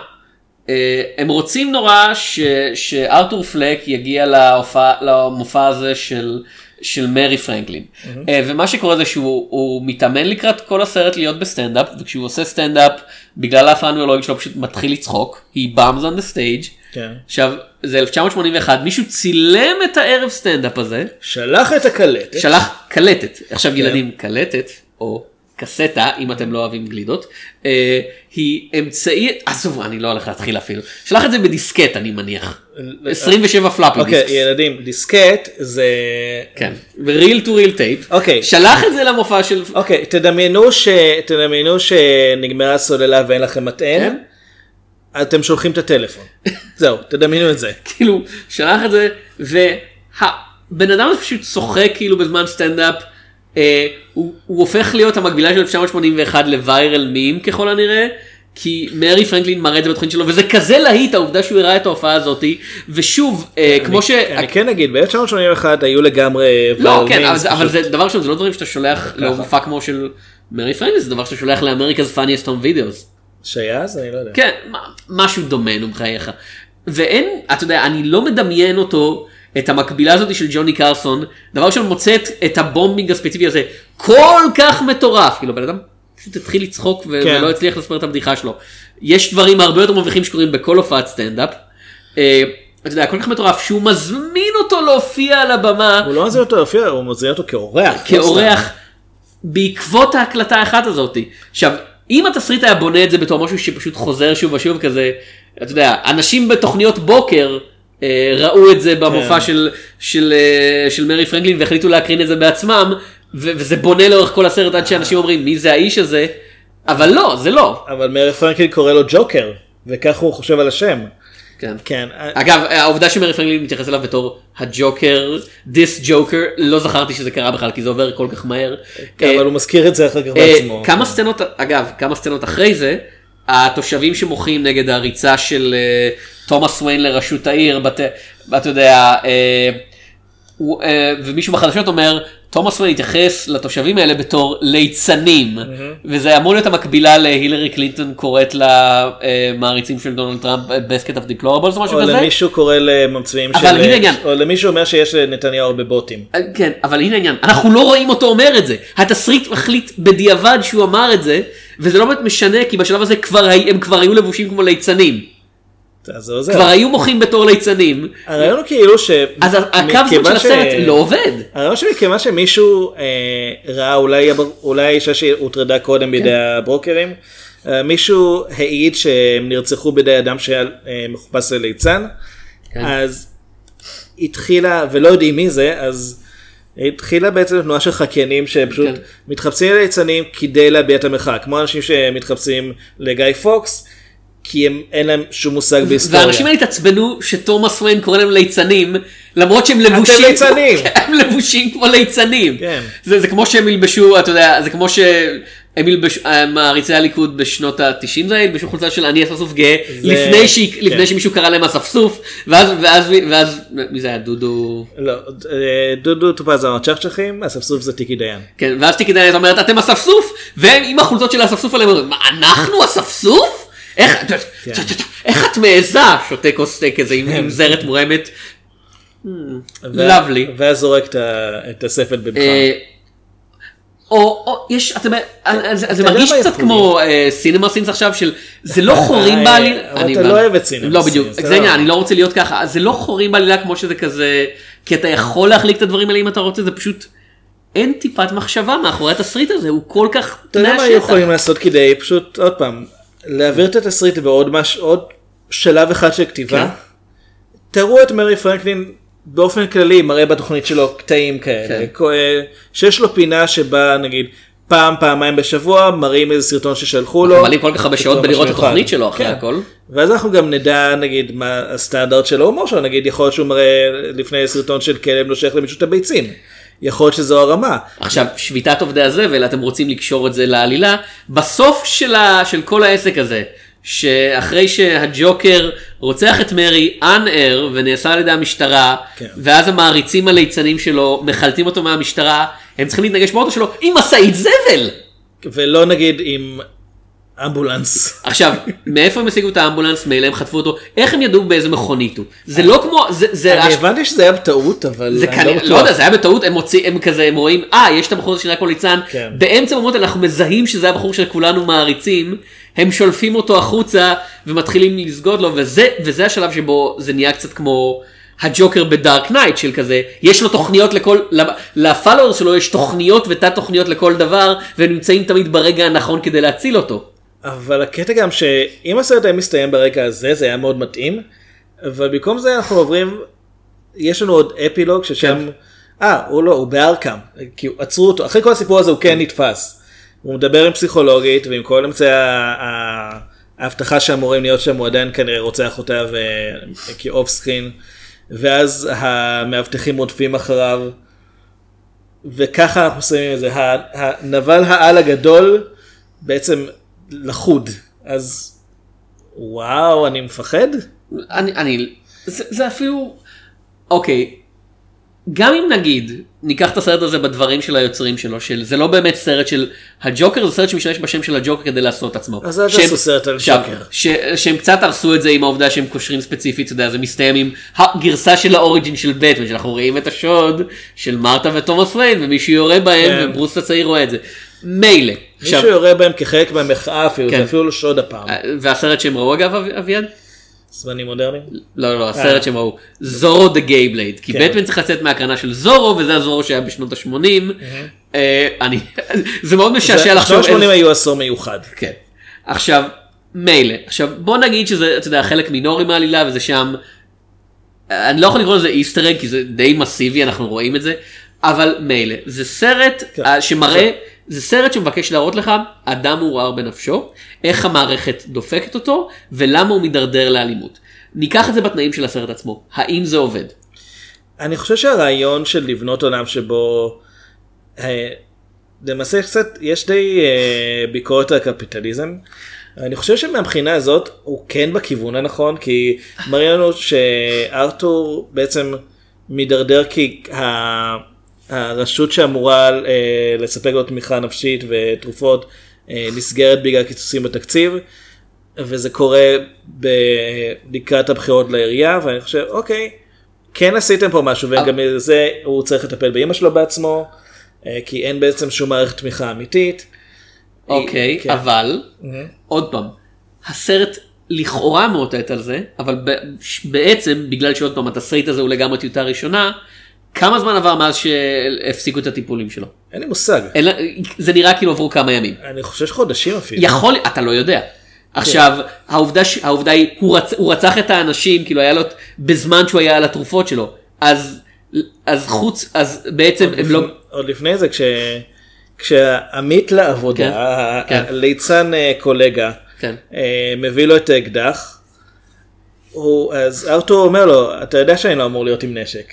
Speaker 2: אה, הם רוצים נורא ש- שארתור פלק יגיע להופעה, למופע הזה של, של מרי פרנקלין. אה, ומה שקורה זה שהוא הוא מתאמן לקראת כל הסרט להיות בסטנדאפ, וכשהוא עושה סטנדאפ, בגלל ההפרעה הנוירולוגית שלו פשוט מתחיל לצחוק, he bombs on the stage.
Speaker 3: כן.
Speaker 2: עכשיו, זה 1981, מישהו צילם את הערב סטנדאפ הזה,
Speaker 3: שלח את הקלטת.
Speaker 2: שלח קלטת. עכשיו
Speaker 3: כן.
Speaker 2: ילדים, קלטת, או קסטה, אם אתם לא אוהבים גלידות, אה, היא אמצעי, עזוב, אני לא הולך להתחיל אפילו. שלח את זה בדיסקט, אני מניח. 27 floppy
Speaker 3: אוקיי,
Speaker 2: disks.
Speaker 3: ילדים, דיסקט זה...
Speaker 2: כן. reel to reel tape.
Speaker 3: אוקיי.
Speaker 2: שלח את זה למופע של...
Speaker 3: אוקיי, תדמיינו ש... תדמיינו שנגמרה הסוללה ואין לכם מטען,
Speaker 2: כן.
Speaker 3: אתם שולחים את הטלפון. *laughs* זהו, תדמיינו את זה.
Speaker 2: כאילו, שלח את זה, והבן אדם פשוט צוחק כאילו בזמן סטנדאפ. אה, הוא, הוא הופך להיות המקבילה של 1981 ל viral meme ככל הנראה. כי מרי פרנקלין מראה את זה בתוכנית שלו וזה כזה להיט העובדה שהוא הראה את ההופעה הזאתי ושוב אה, כמו ש...
Speaker 3: אני כן אגיד, ב-1981 היו לגמרי...
Speaker 2: לא כן אבל, אבל
Speaker 3: פשוט-
Speaker 2: זה דבר ראשון זה לא דברים שאתה שולח למופע כמו של מרי פרנקלין זה דבר שאתה שולח ל America's Funniest Home Videos.
Speaker 3: שהיה אז? אני לא יודע.
Speaker 2: כן, מה- משהו דומה, נו בחייך. ואין, אתה יודע, אני לא מדמיין אותו, את המקבילה הזאת של ג'וני קרסון, דבר ראשון מוצא את, את ה bombing הספציפי הזה כל כך מטורף, כאילו בן אדם פשוט התחיל לצחוק ו-
Speaker 3: כן.
Speaker 2: ולא הצליח לספר את הבדיחה שלו. יש דברים הרבה יותר מביכים שקורים בכל הופעת סטנדאפ. אה, אתה יודע, כל כך מטורף שהוא מזמין אותו להופיע על הבמה
Speaker 3: הוא לא מזמין אותו להופיע, הוא מזמין אותו כאורח.
Speaker 2: כאורח בעקבות ההקלטה האחת הזאתי. עכשיו, אם התסריט היה בונה את זה בתור משהו שפשוט חוזר שוב ושוב כזה, אתה יודע, אנשים בתוכניות בוקר אה, ראו את זה במופע
Speaker 3: כן.
Speaker 2: של, של, אה, של מרי פרנקלין והחליטו להקרין את זה בעצמם, וזה בונה לאורך כל הסרט עד שאנשים אומרים מי זה האיש הזה, אבל לא, זה לא.
Speaker 3: אבל מרי פרנקלין קורא לו ג'וקר, וככה הוא חושב על השם.
Speaker 2: כן.
Speaker 3: כן.
Speaker 2: אגב, העובדה שמרי פרנקלין מתייחס אליו בתור הג'וקר, דיס ג'וקר, לא זכרתי שזה קרה בכלל כי זה עובר כל כך מהר.
Speaker 3: כן,
Speaker 2: אה,
Speaker 3: אבל הוא מזכיר את זה אחר כך
Speaker 2: אה,
Speaker 3: בעצמו.
Speaker 2: כמה סצנות, אגב, כמה סצנות אחרי זה, התושבים שמוחים נגד הריצה של אה, תומאס ויין לראשות העיר, אתה יודע, אה, הוא, אה, ומישהו בחדשות אומר, תומאס ויין התייחס לתושבים האלה בתור ליצנים, וזה אמור להיות המקבילה להילרי קלינטון קוראת למעריצים של דונלד טראמפ basket of deplorables או משהו
Speaker 3: או
Speaker 2: כזה.
Speaker 3: למישהו קורא למצביעים
Speaker 2: אבל הנה העניין.
Speaker 3: או למישהו אומר שיש לנתניהו הרבה בוטים.
Speaker 2: אה, כן, אבל הנה העניין, אנחנו לא רואים אותו אומר את זה. התסריט מחליט בדיעבד שהוא אמר את זה, וזה לא באמת משנה, כי בשלב הזה כבר, הם כבר היו לבושים כמו ליצנים.
Speaker 3: אז זהו זה.
Speaker 2: כבר היו מוחים בתור ליצנים,
Speaker 3: הרעיון הוא כאילו ש...
Speaker 2: אז הקו זמן של הסרט לא עובד.
Speaker 3: הרעיון שמכיוון שמישהו אה, ראה אולי האישה שהוטרדה קודם
Speaker 2: כן.
Speaker 3: בידי הברוקרים, אה, מישהו העיד שהם נרצחו בידי אדם שהיה אה, מחופש לליצן,
Speaker 2: כן.
Speaker 3: אז התחילה, ולא יודעים מי זה, אז התחילה בעצם תנועה של חקיינים שפשוט
Speaker 2: כן.
Speaker 3: מתחפשים לליצנים כדי להביע את המחאה, כמו אנשים שמתחפשים לגיא פוקס, כי הם, אין להם שום מושג בהיסטוריה.
Speaker 2: והאנשים האלה התעצבנו שתומאס ויין קורא להם ליצנים, למרות שהם לבושים,
Speaker 3: ליצנים. *laughs*
Speaker 2: הם לבושים כמו ליצנים.
Speaker 3: כן.
Speaker 2: זה, זה כמו שהם ילבשו, אתה יודע, זה כמו שהם ילבשו, מעריצי הליכוד בשנות ה-90 זה היה, ילבשו חולצה של אני אספסוף גאה,
Speaker 3: זה-
Speaker 2: לפני, ש...
Speaker 3: כן.
Speaker 2: לפני שמישהו קרא להם אספסוף, ואז, ואז, ואז, מי זה היה, דודו,
Speaker 3: לא, דודו טופז אמר צ'חצ'חים, אספסוף זה טיקי דיין.
Speaker 2: כן, ואז טיקי דיין אומרת, אתם אספסוף, והם עם החולצות של האספסוף עליהם, אומרים, מה, אנחנו אספסוף? איך,
Speaker 3: כן.
Speaker 2: איך את מעיזה, שותה כוס תה כזה עם עם זרת מורמת. Lovely.
Speaker 3: ואז זורק את הספל בבך.
Speaker 2: אה, או, יש, אתה יודע, אה, זה מרגיש קצת? כמו Cinema Sins עכשיו של זה לא חורים
Speaker 3: אה,
Speaker 2: בעלילה.
Speaker 3: אבל אתה. לא אוהב את סינמה
Speaker 2: לא בדיוק,
Speaker 3: סינס,
Speaker 2: זה העניין,
Speaker 3: לא.
Speaker 2: אני לא רוצה להיות ככה, זה לא חורים בעלילה כמו שזה כזה, כי אתה יכול להחליק את הדברים האלה אם אתה רוצה, זה פשוט, אין טיפת מחשבה מאחורי התסריט הזה, הוא כל כך
Speaker 3: אתה יודע מה היו. יכולים לעשות כדי פשוט עוד פעם להעביר את התסריט בעוד מש... עוד שלב אחד של כתיבה.
Speaker 2: כן.
Speaker 3: תראו את מרי פרנקלין באופן כללי מראה בתוכנית שלו קטעים כאלה
Speaker 2: כן.
Speaker 3: אה, שיש לו פינה שבה נגיד פעם פעמיים בשבוע מראים איזה סרטון ששלחו לו.
Speaker 2: מבלים כל כך הרבה שעות
Speaker 3: בתור
Speaker 2: בלראות את. התוכנית שלו אחרי
Speaker 3: כן.
Speaker 2: הכל.
Speaker 3: ואז אנחנו גם נדע נגיד מה הסטנדרט של ההומור שלו נגיד יכול להיות שהוא מראה לפני סרטון של כלב נושך למישהו את הביצים. יכול להיות שזו הרמה.
Speaker 2: עכשיו שביתת עובדי הזבל אתם רוצים לקשור את זה לעלילה בסוף של, ה, של כל העסק הזה שאחרי שהג'וקר רוצח את מרי אנ-אר ונעשה על ידי המשטרה
Speaker 3: כן.
Speaker 2: ואז המעריצים הליצנים שלו מחלטים אותו מהמשטרה הם צריכים להתנגש באוטו שלו עם משאית זבל.
Speaker 3: ולא נגיד עם אמבולנס.
Speaker 2: עכשיו מאיפה הם השיגו את האמבולנס מילא הם חטפו אותו איך הם ידעו באיזה מכונית הוא זה לא כמו זה זה
Speaker 3: אני הבנתי שזה היה בטעות אבל
Speaker 2: זה
Speaker 3: אני
Speaker 2: כנראה,
Speaker 3: לא
Speaker 2: לא יודע. זה היה בטעות, הם מוצאים, הם כזה, הם רואים, אה, יש את הבחור הזה שנראה כמו ליצן,
Speaker 3: כן.
Speaker 2: באמצע אומרות, אנחנו מזהים שזה הבחור שכולנו מעריצים, הם שולפים אותו החוצה ומתחילים לסגוד לו, וזה, וזה השלב שבו זה נהיה קצת כמו הג'וקר ב Dark Knight של כזה, יש לו תוכניות לכל, לפלואר שלו יש תוכניות ותת תוכניות לכל דבר, והם נמצאים תמיד ברגע הנכון כדי להציל אותו.
Speaker 3: אבל הקטע גם שאם הסרט היה מסתיים ברגע הזה זה היה מאוד מתאים. אבל במקום זה אנחנו עוברים יש לנו עוד אפילוג ששם אה הוא לא הוא בארקם כי עצרו אותו אחרי כל הסיפור הזה הוא כן נתפס. הוא מדבר עם פסיכולוגית ועם כל אמצעי ה- ה- ההבטחה שאמורים להיות שם הוא עדיין כנראה רוצח אותה כאוף סקרין ואז המאבטחים רודפים אחריו. וככה אנחנו שמים את זה הנבל העל הגדול בעצם לחוד אז וואו אני מפחד
Speaker 2: אני, אני, זה, זה אפילו, אוקיי, גם אם נגיד, ניקח את הסרט הזה בדברים של היוצרים שלו, של זה לא באמת סרט של הג'וקר, זה סרט שמשתמש בשם של הג'וקר כדי לעשות עצמו.
Speaker 3: אז אל תעשו סרט על ג'וקר.
Speaker 2: שהם קצת הרסו את זה עם העובדה שהם קושרים ספציפית, אתה יודע, זה מסתיים עם הגרסה של ה origin של בטמן, שאנחנו רואים את השוד של מרתה ותומאס ויין, ומישהו יורה בהם,
Speaker 3: כן.
Speaker 2: וברוס הצעיר רואה את זה. מילא.
Speaker 3: מישהו יורה בהם כחלק מהמחאה אפילו,
Speaker 2: כן.
Speaker 3: זה אפילו לא שוד הפעם.
Speaker 2: והסרט שהם ראו אגב, אב- אביעד?
Speaker 3: זמנים מודרניים?
Speaker 2: לא, לא, הסרט שהם ראו, Zorro the Gay Blade, כי
Speaker 3: כן.
Speaker 2: בטמן צריך לצאת מהקרנה של זורו, וזה הזורו שהיה בשנות ה-80. אני, *laughs* זה מאוד משעשע לחשוב.
Speaker 3: שנות ה-80
Speaker 2: איזה-
Speaker 3: היו עשור מיוחד.
Speaker 2: כן. עכשיו, מילא, עכשיו בוא נגיד שזה, אתה יודע, חלק מינורי מהעלילה, וזה שם, אני לא יכול לקרוא לזה איסטר אג, כי זה די מסיבי, אנחנו רואים את זה, אבל מילא, זה סרט
Speaker 3: כן.
Speaker 2: אה, שמראה, זה סרט שמבקש להראות לך, אדם מעורער בנפשו, איך המערכת דופקת אותו, ולמה הוא מידרדר לאלימות. ניקח את זה בתנאים של הסרט עצמו, האם זה עובד?
Speaker 3: אני חושב שהרעיון של לבנות עולם שבו אה, למעשה קצת יש די אה, ביקורת על הקפיטליזם. אני חושב שמבחינה הזאת הוא כן בכיוון הנכון כי מראה לנו שארתור בעצם מידרדר כי הרשות שאמורה אה, לספק לו תמיכה נפשית ותרופות אה, נסגרת בגלל קיצוצים בתקציב וזה קורה ב- לקראת הבחירות לעירייה ואני חושב אוקיי כן עשיתם פה משהו וגם זה הוא צריך לטפל באמא שלו בעצמו אה, כי אין בעצם שום מערכת תמיכה אמיתית.
Speaker 2: אוקיי,
Speaker 3: כן.
Speaker 2: אבל, עוד פעם, הסרט לכאורה מאותת על זה, אבל בעצם, בגלל שעוד פעם התסריט הזה הוא לגמרי טיוטה ראשונה, כמה זמן עבר מאז שהפסיקו את הטיפולים שלו?
Speaker 3: אין לי מושג.
Speaker 2: אין זה נראה כאילו עברו כמה ימים.
Speaker 3: אני חושב שחודשים אפילו.
Speaker 2: יכול, אתה לא יודע. עכשיו, העובדה, ש- העובדה היא, הוא, רצ, הוא רצח את האנשים, כאילו היה לו, בזמן שהוא היה על התרופות שלו. אז, אז חוץ, אז בעצם הם לא...
Speaker 3: עוד לפני זה כש... כשעמית לעבודה,
Speaker 2: כן,
Speaker 3: ה-
Speaker 2: כן.
Speaker 3: הליצן אה, קולגה,
Speaker 2: כן.
Speaker 3: אה, מביא לו את האקדח, הוא, אז ארתור אומר לו, אתה יודע שאני לא אמור להיות עם נשק.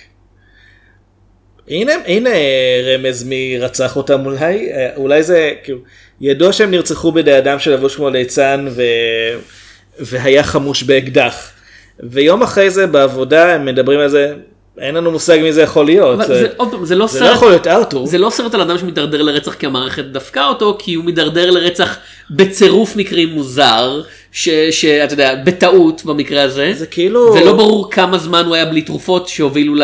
Speaker 3: הנה, הנה אה, רמז מי רצח אותם אולי, אה, אולי זה, כאילו, ידוע שהם נרצחו בידי אדם שלבוש כמו ליצן ו... והיה חמוש באקדח. ויום אחרי זה בעבודה הם מדברים על זה, אין לנו מושג מי זה יכול להיות.
Speaker 2: אבל זה, עוד פעם, זה לא
Speaker 3: זה
Speaker 2: סרט...
Speaker 3: לא יכול להיות ארתור.
Speaker 2: זה לא סרט על אדם שמתדרדר לרצח כי המערכת דפקה אותו, כי הוא מתדרדר לרצח בצירוף מקרים מוזר, שאתה יודע, בטעות במקרה הזה,
Speaker 3: זה כאילו-
Speaker 2: ולא ברור כמה זמן הוא היה בלי תרופות שהובילו ל...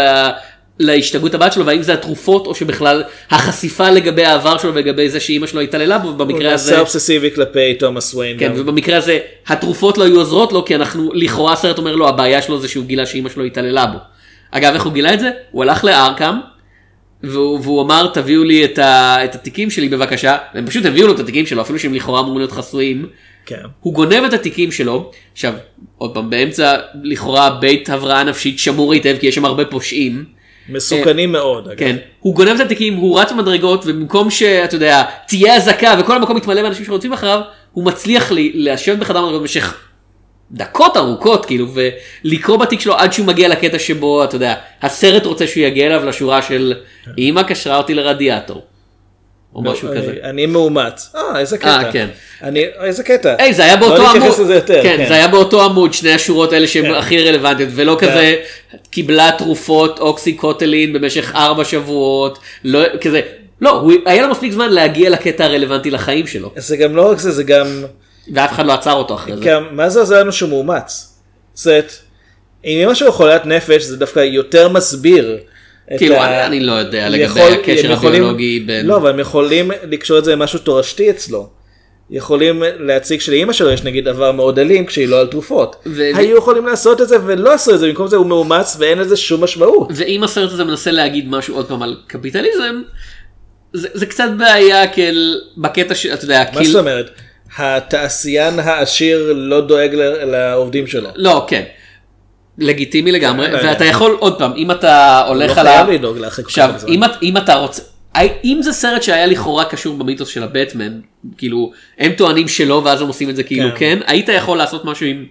Speaker 2: להשתגעות הבאה שלו, והאם זה התרופות או שבכלל החשיפה לגבי העבר שלו ולגבי זה שאימא שלו התעללה בו,
Speaker 3: הוא
Speaker 2: במקרה הזה,
Speaker 3: נעשה אובססיבי כלפי תומאס וויין.
Speaker 2: כן,
Speaker 3: גם.
Speaker 2: ובמקרה הזה התרופות לא היו עוזרות לו, כי אנחנו, לכאורה הסרט אומר לו, הבעיה שלו זה שהוא גילה שאימא שלו התעללה בו. אגב, איך הוא גילה את זה? הוא הלך לארקם, והוא, והוא אמר תביאו לי את, ה, את התיקים שלי בבקשה, והם פשוט הביאו לו את התיקים שלו, אפילו שהם לכאורה אמורים להיות חסויים.
Speaker 3: כן.
Speaker 2: הוא גונב את התיקים שלו, עכשיו, עוד פעם, באמצע לכאורה בית הבראה נפשית שמור היטב, כי יש שם הרבה פושעים.
Speaker 3: מסוכנים מאוד. אגב.
Speaker 2: כן, הוא גונב את התיקים, הוא רץ במדרגות, ובמקום שאתה יודע, תהיה אזעקה וכל המקום מתמלא באנשים שרודפים אחריו, הוא מצליח לי- לשבת בחדר מדרגות במשך דקות ארוכות כאילו ולקרוא בתיק שלו עד שהוא מגיע לקטע שבו אתה יודע הסרט רוצה שהוא יגיע אליו לשורה של אמא קשרה אותי לרדיאטור. או משהו כזה.
Speaker 3: אני מאומץ. אה, איזה קטע.
Speaker 2: אה, כן.
Speaker 3: אני, איזה קטע.
Speaker 2: היי זה היה באותו
Speaker 3: לא
Speaker 2: עמוד,
Speaker 3: נתייחס לזה יותר.
Speaker 2: כן, זה היה באותו עמוד שני השורות האלה שהן
Speaker 3: כן.
Speaker 2: הכי רלוונטיות ולא כזה קיבלה תרופות אוקסיקוטלין במשך ארבע שבועות לא כזה לא הוא היה לו מספיק זמן להגיע לקטע הרלוונטי לחיים שלו
Speaker 3: זה גם לא רק זה, זה גם,
Speaker 2: ואף אחד לא עצר אותו אחרי זה.
Speaker 3: גם מה זה עוזר לנו שהוא מאומץ? זאת, אם אמא שלו חולת נפש זה דווקא יותר מסביר.
Speaker 2: כאילו
Speaker 3: ה-
Speaker 2: אני- לא יודע לגבי
Speaker 3: יכול-
Speaker 2: הקשר הביולוגי בין
Speaker 3: לא, אבל הם יכולים לקשור את זה למשהו תורשתי אצלו. יכולים להציג שלאמא שלו יש נגיד עבר מאוד אלים כשהיא לא על תרופות.
Speaker 2: ו-
Speaker 3: היו יכולים לעשות את זה ולא עשו את זה, במקום זה הוא מאומץ ואין לזה שום משמעות.
Speaker 2: ואם הסרט הזה מנסה להגיד משהו עוד פעם על קפיטליזם זה, זה קצת בעיה כאל בקטע שאתה יודע
Speaker 3: מה
Speaker 2: כאילו
Speaker 3: זאת אומרת? התעשיין העשיר לא דואג לעובדים שלו.
Speaker 2: לא כן. לגיטימי לגמרי
Speaker 3: לא יודע.
Speaker 2: ואתה יכול עוד פעם אם אתה
Speaker 3: לא
Speaker 2: הולך על
Speaker 3: חייב
Speaker 2: ה...
Speaker 3: לדאוג לה אחרי כל
Speaker 2: עכשיו. אם, את- אם אתה רוצה אם זה סרט שהיה לכאורה קשור במיתוס של הבטמן כאילו הם טוענים שלא ואז הם עושים את זה כאילו
Speaker 3: כן.
Speaker 2: כן היית יכול לעשות משהו עם.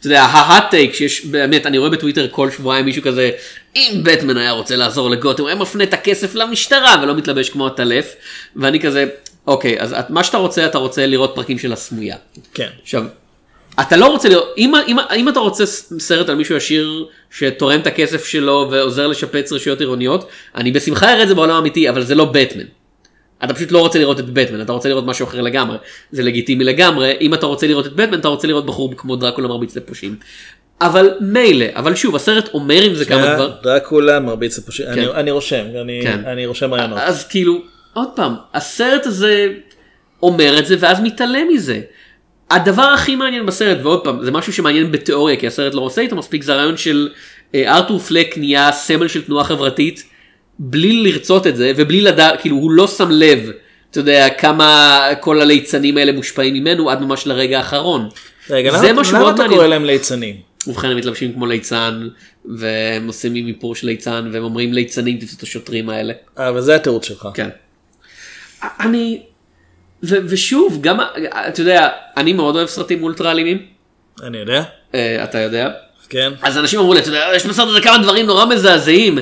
Speaker 2: אתה יודע ההאט טייק שיש באמת אני רואה בטוויטר כל שבועיים מישהו כזה אם בטמן היה רוצה לעזור לגותם הוא היה מפנה את הכסף למשטרה ולא מתלבש כמו הטלף ואני כזה אוקיי אז את- מה שאתה רוצה אתה רוצה לראות פרקים של הסמויה.
Speaker 3: כן.
Speaker 2: עכשיו, אתה לא רוצה לראות, אם, אם, אם אתה רוצה סרט על מישהו עשיר שתורם את הכסף שלו ועוזר לשפץ רשויות עירוניות, אני בשמחה אראה את זה בעולם האמיתי, אבל זה לא בטמן. אתה פשוט לא רוצה לראות את בטמן, אתה רוצה לראות משהו אחר לגמרי. זה לגיטימי לגמרי, אם אתה רוצה לראות את בטמן, אתה רוצה לראות בחור כמו דרקולה מרביץ לפושעים. אבל מילא, אבל שוב, הסרט אומר עם זה כמה דבר...
Speaker 3: דרקולה מרביץ לפושעים. אני-
Speaker 2: כן.
Speaker 3: אני רושם, אני-
Speaker 2: כן.
Speaker 3: אני רושם רעיונות.
Speaker 2: אז כאילו, עוד פעם, הסרט הזה אומר את זה ואז מתעלם מזה. הדבר הכי מעניין בסרט, ועוד פעם, זה משהו שמעניין בתיאוריה, כי הסרט לא עושה איתו מספיק, זה הרעיון של אה, ארתור פלק נהיה סמל של תנועה חברתית, בלי לרצות את זה, ובלי לדעת, כאילו הוא לא שם לב, אתה יודע, כמה כל הליצנים האלה מושפעים ממנו עד ממש לרגע האחרון.
Speaker 3: רגע,
Speaker 2: זה
Speaker 3: למה
Speaker 2: משהו
Speaker 3: למה
Speaker 2: מאוד
Speaker 3: אתה
Speaker 2: מעניין.
Speaker 3: קורא להם ליצנים?
Speaker 2: ובכן הם מתלבשים כמו ליצן, והם עושים מיפור של ליצן, והם אומרים ליצנים תפסו את השוטרים האלה.
Speaker 3: אה, אבל זה התירוץ שלך.
Speaker 2: כן. אני, ושוב, גם, אתה יודע, אני מאוד אוהב סרטים אולטרה אלימים,
Speaker 3: אני יודע,
Speaker 2: אה, אתה יודע.
Speaker 3: כן.
Speaker 2: אז אנשים אמרו לי, אתה יודע, יש בסרט הזה כמה דברים נורא מזעזעים.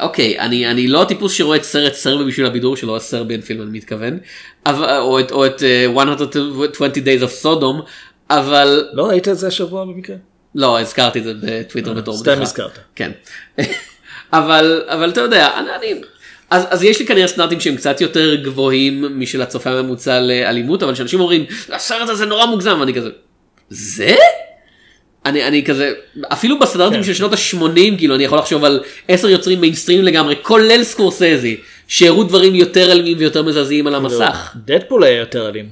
Speaker 2: אוקיי, אני, אני לא הטיפוס שרואה את סרט סרבי בשביל הבידור שלו, הסרביאן פילם אני מתכוון, אבל, או את, או את אה, 120 Days of Sodom, אבל
Speaker 3: לא ראית את זה השבוע במקרה?
Speaker 2: לא, הזכרתי את זה בטוויטר בתור
Speaker 3: אה, סתם
Speaker 2: בדיחה.
Speaker 3: הזכרת.
Speaker 2: כן. *laughs* אבל, אבל אתה יודע, אני, אני, אז, אז יש לי כנראה סטנדרטים שהם קצת יותר גבוהים משל הצופה הממוצע לאלימות, אבל כשאנשים אומרים, הסרט הזה נורא מוגזם, ואני כזה, זה? אני, אני כזה, אפילו בסטנדרטים
Speaker 3: כן.
Speaker 2: של שנות ה-80, כאילו, אני יכול לחשוב על עשר יוצרים מיינסטרים לגמרי, כולל סקורסזי, שהראו דברים יותר אלימים ויותר מזעזעים על המסך.
Speaker 3: דדפול היה יותר אלים.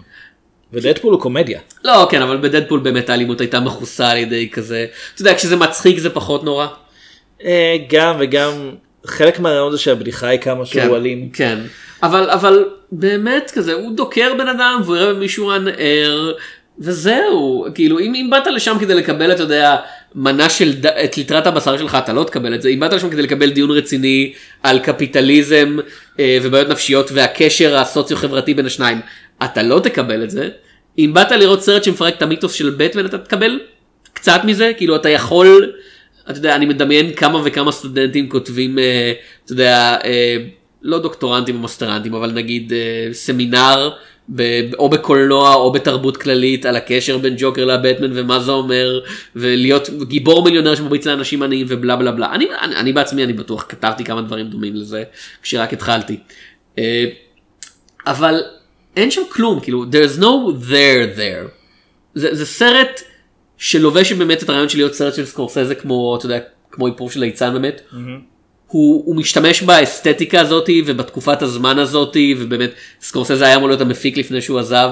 Speaker 3: ודדפול הוא קומדיה.
Speaker 2: לא, כן, אבל בדדפול באמת האלימות הייתה מכוסה על ידי כזה, אתה יודע, כשזה מצחיק זה פחות נורא.
Speaker 3: אה, גם וגם חלק מהרעיון זה שהבדיחה היא כמה שהוא אלים.
Speaker 2: כן, אבל, אבל באמת כזה, הוא דוקר בן אדם והוא יראה במישהו הנער, וזהו, כאילו אם, אם באת לשם כדי לקבל, אתה יודע, מנה של, ד- את ליטרת הבשר שלך, אתה לא תקבל את זה, אם באת לשם כדי לקבל דיון רציני על קפיטליזם אה, ובעיות נפשיות והקשר הסוציו-חברתי בין השניים, אתה לא תקבל את זה. אם באת לראות סרט שמפרק את המיתוס של בטמן, אתה תקבל קצת מזה, כאילו אתה יכול, אתה יודע, אני מדמיין כמה וכמה סטודנטים כותבים, אה, אתה יודע, אה, לא דוקטורנטים או מסטרנטים, אבל נגיד אה, סמינר, או בקולנוע או בתרבות כללית על הקשר בין ג'וקר לבטמן ומה זה אומר ולהיות גיבור מיליונר שמרביץ לאנשים עניים ובלה בלה בלה. אני, אני, אני בעצמי אני בטוח כתבתי כמה דברים דומים לזה כשרק התחלתי. אבל אין שם כלום כאילו there's no there there. זה, זה סרט שלובש באמת את הרעיון של להיות סרט של סקורסזה כמו אתה יודע כמו איפור של ליצן באמת. הוא, הוא משתמש באסתטיקה הזאתי ובתקופת הזמן הזאתי ובאמת סקורסזה היה אמור להיות המפיק לפני שהוא עזב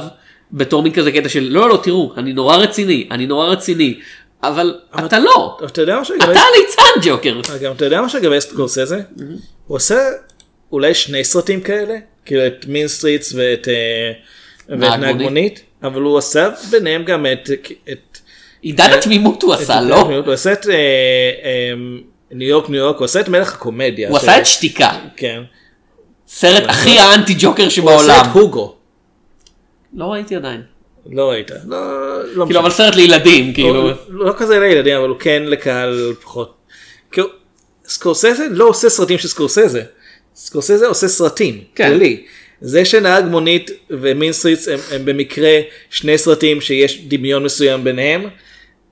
Speaker 2: בתור מין כזה קטע של לא לא תראו אני נורא רציני אני נורא רציני אבל אתה לא
Speaker 3: אבל אתה יודע משהו
Speaker 2: אתה
Speaker 3: לגבי...
Speaker 2: הליצן ג'וקר
Speaker 3: גם אתה יודע משהו לגבי סקורסזה? הוא עושה אולי שני סרטים כאלה, כאילו את Mean Streets ואת אה,
Speaker 2: נהג מונית.
Speaker 3: מונית, אבל הוא עשה ביניהם גם את... את
Speaker 2: עידן התמימות הוא עשה לא
Speaker 3: הוא עשה את אה, אה, ניו יורק ניו יורק, הוא עשה את מלך הקומדיה.
Speaker 2: הוא עשה את שתיקה
Speaker 3: כן.
Speaker 2: סרט הכי האנטי ג'וקר
Speaker 3: הוא עשה
Speaker 2: שבעולם
Speaker 3: את הוגו.
Speaker 2: לא ראיתי עדיין
Speaker 3: לא ראית. לא, לא
Speaker 2: כאילו אבל סרט לילדים כאילו.
Speaker 3: הוא לא כזה לילדים אבל הוא כן לקהל פחות. כאילו, סקורסזה לא עושה סרטים של סקורסזה. סקורסזה עושה סרטים.
Speaker 2: כן.
Speaker 3: כללי. זה שנהג מונית ו Mean Streets הם, הם במקרה שני סרטים שיש דמיון מסוים ביניהם.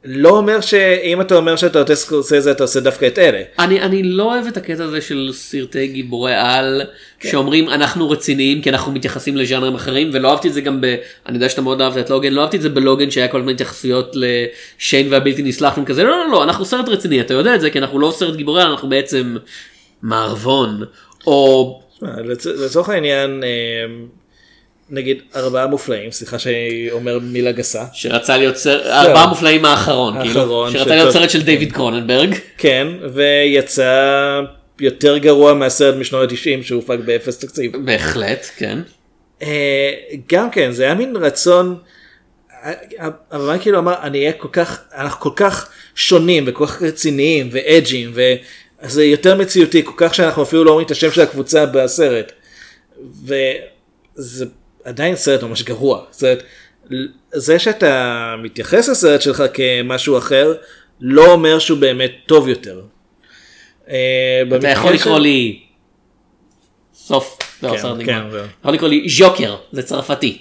Speaker 3: לא אומר שאם אתה אומר שאתה עושה סקורסזה אתה עושה דווקא את אלה.
Speaker 2: אני אני לא אוהב את הקטע הזה של סרטי גיבורי על
Speaker 3: כן.
Speaker 2: שאומרים אנחנו רציניים כי אנחנו מתייחסים לז'אנרים אחרים ולא אהבתי את זה גם ב... אני יודע שאתה מאוד אהבת את לוגן לא אהבתי את זה בלוגן שהיה כל מיני התייחסוות לשיין והבלתי נסלחנו כזה לא לא לא אנחנו סרט רציני אתה יודע את זה כי אנחנו לא סרט גיבורי על אנחנו בעצם מערבון או
Speaker 3: לצ- לצורך העניין אה, נגיד ארבעה מופלאים סליחה שאני אומר מילה גסה.
Speaker 2: שרצה להיות סרט ארבעה מופלאים האחרון כאילו
Speaker 3: האחרון,
Speaker 2: שרצה. להיות סרט של דיוויד קרוננברג
Speaker 3: כן ויצא יותר גרוע מהסרט משנות ה-90 שהופק באפס תקציב.
Speaker 2: בהחלט כן
Speaker 3: אה, גם כן זה היה מין רצון. אה, הבמאי כאילו אמר אני אהיה כל כך אנחנו כל כך שונים וכל כך רציניים ואג'ים וזה יותר מציאותי כל כך שאנחנו אפילו לא אומרים את השם של הקבוצה בסרט. וזה עדיין סרט ממש גרוע. זאת, זה שאתה מתייחס לסרט שלך כמשהו אחר לא אומר שהוא באמת טוב יותר. אה,
Speaker 2: אתה
Speaker 3: במקרה
Speaker 2: יכול
Speaker 3: של-
Speaker 2: לקרוא לי סוף לא,
Speaker 3: כן, כן,
Speaker 2: נגמר.
Speaker 3: זהו.
Speaker 2: יכול לקרוא לי ז'וקר זה צרפתי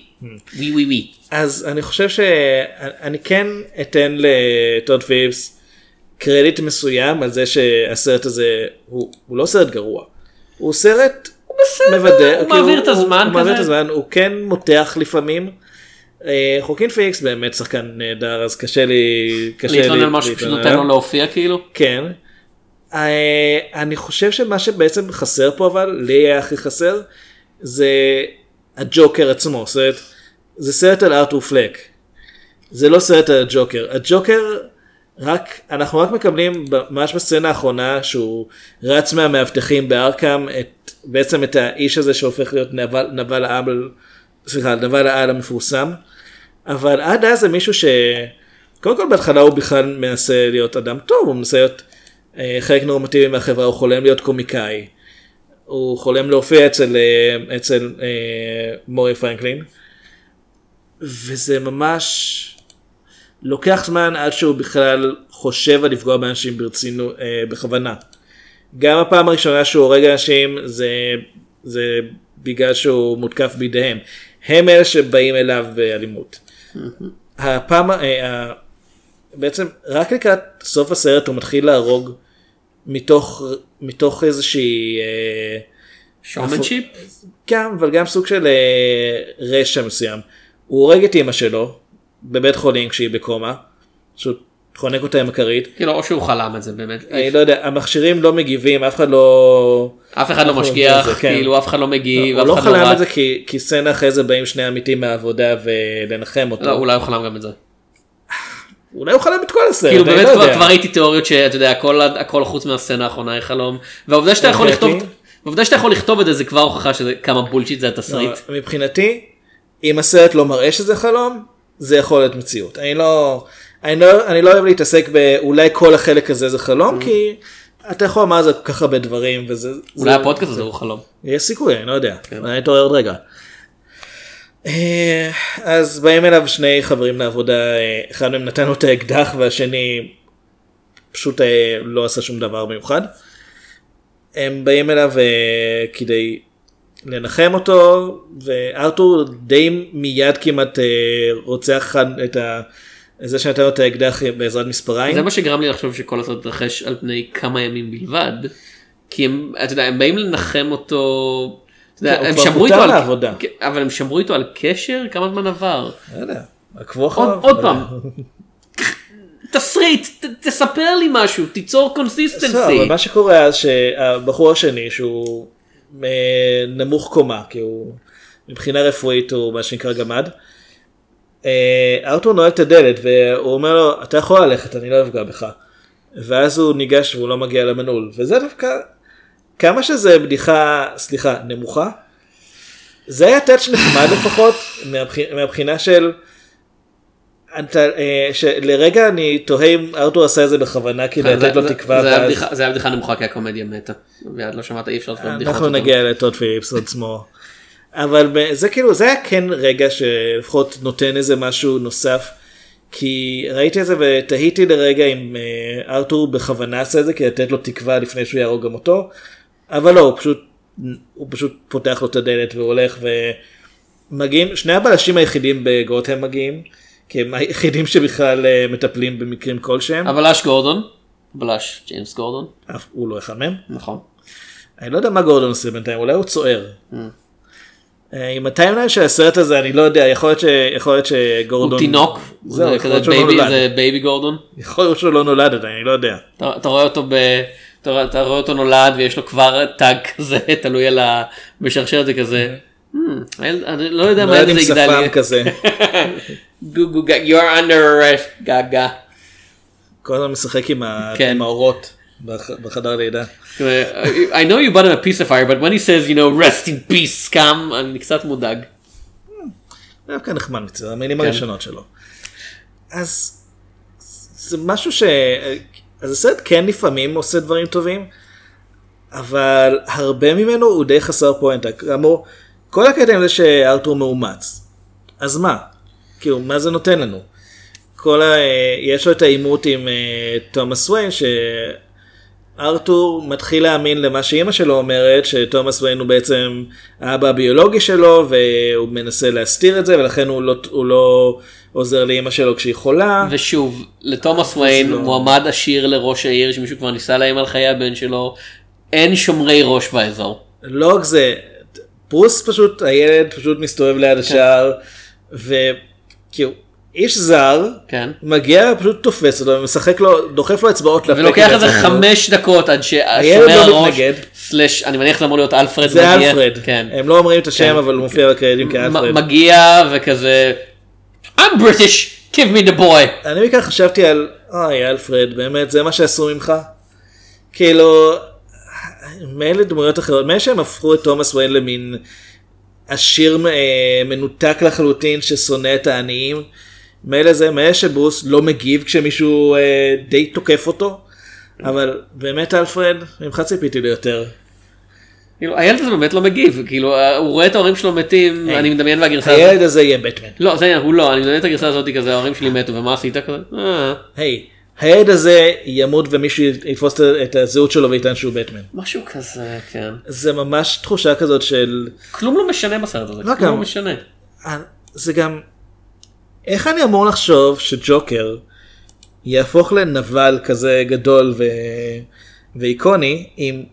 Speaker 2: ווי ווי ווי
Speaker 3: אז אני חושב שאני כן אתן לטוד פיליפס קרדיט מסוים על זה שהסרט הזה הוא, הוא לא סרט גרוע. הוא סרט מבדר,
Speaker 2: הוא מעביר את הזמן
Speaker 3: הוא, הוא מעביר את
Speaker 2: כזה.
Speaker 3: הזמן, הוא כן מותח לפעמים. אה, חואקין פיניקס באמת שחקן נהדר אז קשה לי, קשה לי
Speaker 2: להתלונן על משהו שפשוט
Speaker 3: להתלונן
Speaker 2: נותן
Speaker 3: עליו.
Speaker 2: לו להופיע כאילו
Speaker 3: כן. אה, אני חושב שמה שבעצם חסר פה אבל, לי היה הכי חסר, זה הג'וקר עצמו. אומרת, זה סרט על ארתור פלק. זה לא סרט על הג'וקר. הג'וקר, רק, אנחנו רק מקבלים ממש בסצנה האחרונה שהוא רץ מהמאבטחים בארקאם, את, בעצם את האיש הזה שהופך להיות נבל, נבל העל, סליחה, נבל העל המפורסם. אבל עד אז זה מישהו ש... קודם כל בהתחלה הוא בכלל מנסה להיות אדם טוב, הוא מנסה להיות אה, חלק נורמטיבי מהחברה, הוא חולם להיות קומיקאי. הוא חולם להופיע אצל, אה, אצל אה, מורי פרנקלין. וזה ממש לוקח זמן עד שהוא בכלל חושב על לפגוע באנשים ברצינות, אה, בכוונה. גם הפעם הראשונה שהוא הורג אנשים זה, זה בגלל שהוא מותקף בידיהם. הם אלה שבאים אליו באלימות. הפעם, אה, בעצם רק לקראת סוף הסרט הוא מתחיל להרוג מתוך, מתוך איזושהי, אה,
Speaker 2: שואומנשיפ
Speaker 3: גם, אבל גם סוג של אה, רשע מסוים. הוא הורג את אימא שלו בבית חולים כשהיא בקומה, שהוא חונק אותה עם הכרית.
Speaker 2: כאילו או שהוא חלם את זה באמת
Speaker 3: אני לא יודע, המכשירים לא מגיבים, אף אחד לא...
Speaker 2: אף אחד לא
Speaker 3: אנחנו
Speaker 2: משגיח
Speaker 3: כן.
Speaker 2: כאילו אף אחד לא מגיב
Speaker 3: הוא
Speaker 2: אף
Speaker 3: לא
Speaker 2: אחד
Speaker 3: חלם. את זה כי, סצנה אחרי זה באים שני עמיתים מהעבודה ולנחם אותו.
Speaker 2: לא, אולי הוא חלם גם את זה.
Speaker 3: אולי הוא חלם את כל הסרט,
Speaker 2: כאילו באמת
Speaker 3: לא
Speaker 2: כבר ראיתי תיאוריות שאתה יודע הכל חוץ מהסצנה האחרונה היא חלום והעובדה שאתה יכול לכתוב העובדה שאתה יכול לכתוב את זה זה כבר הוכחה שזה כמה בולשיט זה התסריט.
Speaker 3: לא, מבחינתי, אם הסרט לא מראה שזה חלום, זה יכול להיות מציאות. אני לא, אני לא, אני לא אוהב להתעסק באולי כל החלק הזה זה חלום, כי אתה יכול לומר זה כל כך הרבה דברים, וזה...
Speaker 2: אולי
Speaker 3: זה-
Speaker 2: הפודקאסט הזה הוא חלום.
Speaker 3: יש סיכוי, אני לא יודע. אני אתעורר עוד רגע. אה, אז באים אליו שני חברים לעבודה, אה, אחד מהם נתן לו את האקדח והשני פשוט אה, לא עשה שום דבר מיוחד. הם באים אליו כדי לנחם אותו, וארתור די מיד כמעט רוצח את ה... זה שנתן לו את האקדח בעזרת מספריים.
Speaker 2: זה מה שגרם לי לחשוב שכל הסרט התרחש על פני כמה ימים בלבד. כי הם, אתה יודע, הם באים לנחם אותו.
Speaker 3: כן,
Speaker 2: הם שמרו איתו על,
Speaker 3: מהעבודה.
Speaker 2: כן, אבל הם שמרו איתו על קשר כמה זמן עבר.
Speaker 3: לא יודע, עקבו אחריו.
Speaker 2: עוד פעם. תסריט ת, תספר לי משהו תיצור
Speaker 3: consistency. מה שקורה אז שהבחור השני שהוא אה, נמוך קומה כי הוא מבחינה רפואית הוא מה שנקרא גמד. אה, ארתור נועל את הדלת והוא אומר לו אתה יכול ללכת אני לא אפגע בך. ואז הוא ניגש והוא לא מגיע למנעול וזה דווקא כמה שזה בדיחה סליחה נמוכה. זה היה טאץ' נחמד לפחות מהבח- מהבחינה של. אתה, אה, שלרגע אני תוהה אם ארתור עשה את זה בכוונה כדי לתת לו תקווה.
Speaker 2: זה היה בדיחה- נמוכה כי הקומדיה מתה. ויד לא שמעת אי אפשר לעשות בדיחות.
Speaker 3: אנחנו
Speaker 2: יותר.
Speaker 3: נגיע לטוד פיליפס עצמו. אבל זה כאילו זה היה כן רגע שלפחות נותן איזה משהו נוסף. כי ראיתי את זה ותהיתי לרגע אם אה, ארתור בכוונה עשה את זה כדי לתת לו תקווה לפני שהוא יהרוג גם אותו. אבל לא, הוא פשוט, הוא פשוט פותח לו את הדלת והוא הולך ומגיעים, שני הבלשים היחידים בגות'אם מגיעים. כי הם היחידים שבכלל אה, מטפלים במקרים כלשהם.
Speaker 2: הבלש גורדון. בלש ג'יימס גורדון.
Speaker 3: אף הוא לא אחד מהם.
Speaker 2: נכון.
Speaker 3: אני לא יודע מה גורדון עושה בינתיים, אולי הוא צוער. אה, עם ה timeline של הסרט הזה אני לא יודע, יכול להיות, ש... יכול להיות שגורדון...
Speaker 2: הוא תינוק.
Speaker 3: זהו,
Speaker 2: זה
Speaker 3: יכול
Speaker 2: כזה
Speaker 3: לא
Speaker 2: baby
Speaker 3: נולד.
Speaker 2: זה baby גורדון.
Speaker 3: יכול להיות שהוא לא נולד עדיין, אני לא יודע.
Speaker 2: אתה אתה רואה אותו ב... אתה אתה רואה אותו נולד ויש לו כבר טאג כזה *laughs* תלוי על המשרשר הזה כזה. "Hmm, הילד- אני לא יודע מה
Speaker 3: נולד
Speaker 2: זה
Speaker 3: עם
Speaker 2: יגדל.
Speaker 3: שפם כזה. *laughs*
Speaker 2: גו גו גו, you're under arrest גגה.
Speaker 3: כל הזמן משחק עם
Speaker 2: כן.
Speaker 3: עם האורות
Speaker 2: I know you bought him a pacifier but when he says you know rest in peace scam אני קצת מודאג.
Speaker 3: דווקא נחמד מצד המילים
Speaker 2: כן.
Speaker 3: הראשונות שלו. אז זה משהו ש... אז הסרט כן לפעמים עושה דברים טובים, אבל הרבה ממנו הוא די חסר פואנטה. כאמור, כל הקטע עם זה שארתור מאומץ. אז מה? כאילו, מה זה נותן לנו? כל ה... יש לו את העימות עם אה, תומאס ויין, שארתור מתחיל להאמין למה שאימא שלו אומרת, שתומאס ויין הוא בעצם האבא הביולוגי שלו, והוא מנסה להסתיר את זה, ולכן הוא לא, הוא לא עוזר לאימא שלו כשהיא חולה.
Speaker 2: ושוב לתומאס ויין
Speaker 3: לא.
Speaker 2: מועמד עשיר לראש העיר שמישהו כבר ניסה לאיים על חיי הבן שלו. אין שומרי ראש באזור.
Speaker 3: לא רק זה, ברוס פשוט, הילד פשוט מסתובב ליד השער, וכאילו, איש זר,
Speaker 2: כן.
Speaker 3: מגיע ופשוט תופס אותו ומשחק לו, דוחף לו אצבעות לפה.
Speaker 2: ולוקח איזה. חמש דקות עד שהשומר
Speaker 3: לא
Speaker 2: הראש,
Speaker 3: מתנגד.
Speaker 2: סלאש, אני מניח שזה אמור להיות אלפרד,
Speaker 3: זה
Speaker 2: מגיע,
Speaker 3: אלפרד,
Speaker 2: כן,
Speaker 3: הם לא אומרים את השם
Speaker 2: כן.
Speaker 3: אבל הוא מופיע בקרדיטים כאלפרד.
Speaker 2: מגיע וכזה, I'm British, give me the boy.
Speaker 3: אני מכך חשבתי על, אוי אלפרד, באמת, זה מה שעשו ממך? כאילו, מאלה דמויות אחרות, מילא שהם הפכו את תומאס ויין למין עשיר אה, מנותק לחלוטין ששונא את העניים, מילא זה, מילא שברוס לא מגיב כשמישהו אה, די תוקף אותו, אבל באמת אלפרד, ממך ציפיתי ליותר.
Speaker 2: כאילו, הילד הזה באמת לא מגיב, כאילו, הוא רואה את ההורים שלו מתים, אני מדמיין והגרסה הזאת,
Speaker 3: הילד הזה יהיה בטמן.
Speaker 2: לא, זה העניין, הוא לא, אני מדמיין את הגרסה הזאת כזה, ההורים שלי מתו, ומה עשית כזה? "אה,
Speaker 3: היי, הילד הזה ימות ומישהו יתפוס את- הזהות שלו ויטען שהוא בטמן.
Speaker 2: משהו כזה, כן.
Speaker 3: זה ממש תחושה כזאת של...
Speaker 2: כלום לא משנה בסרט הזה,
Speaker 3: לא,
Speaker 2: כלום לא משנה.
Speaker 3: זה גם... איך אני אמור לחשוב שג'וקר יהפוך לנבל כזה גדול ו... ואיקוני אם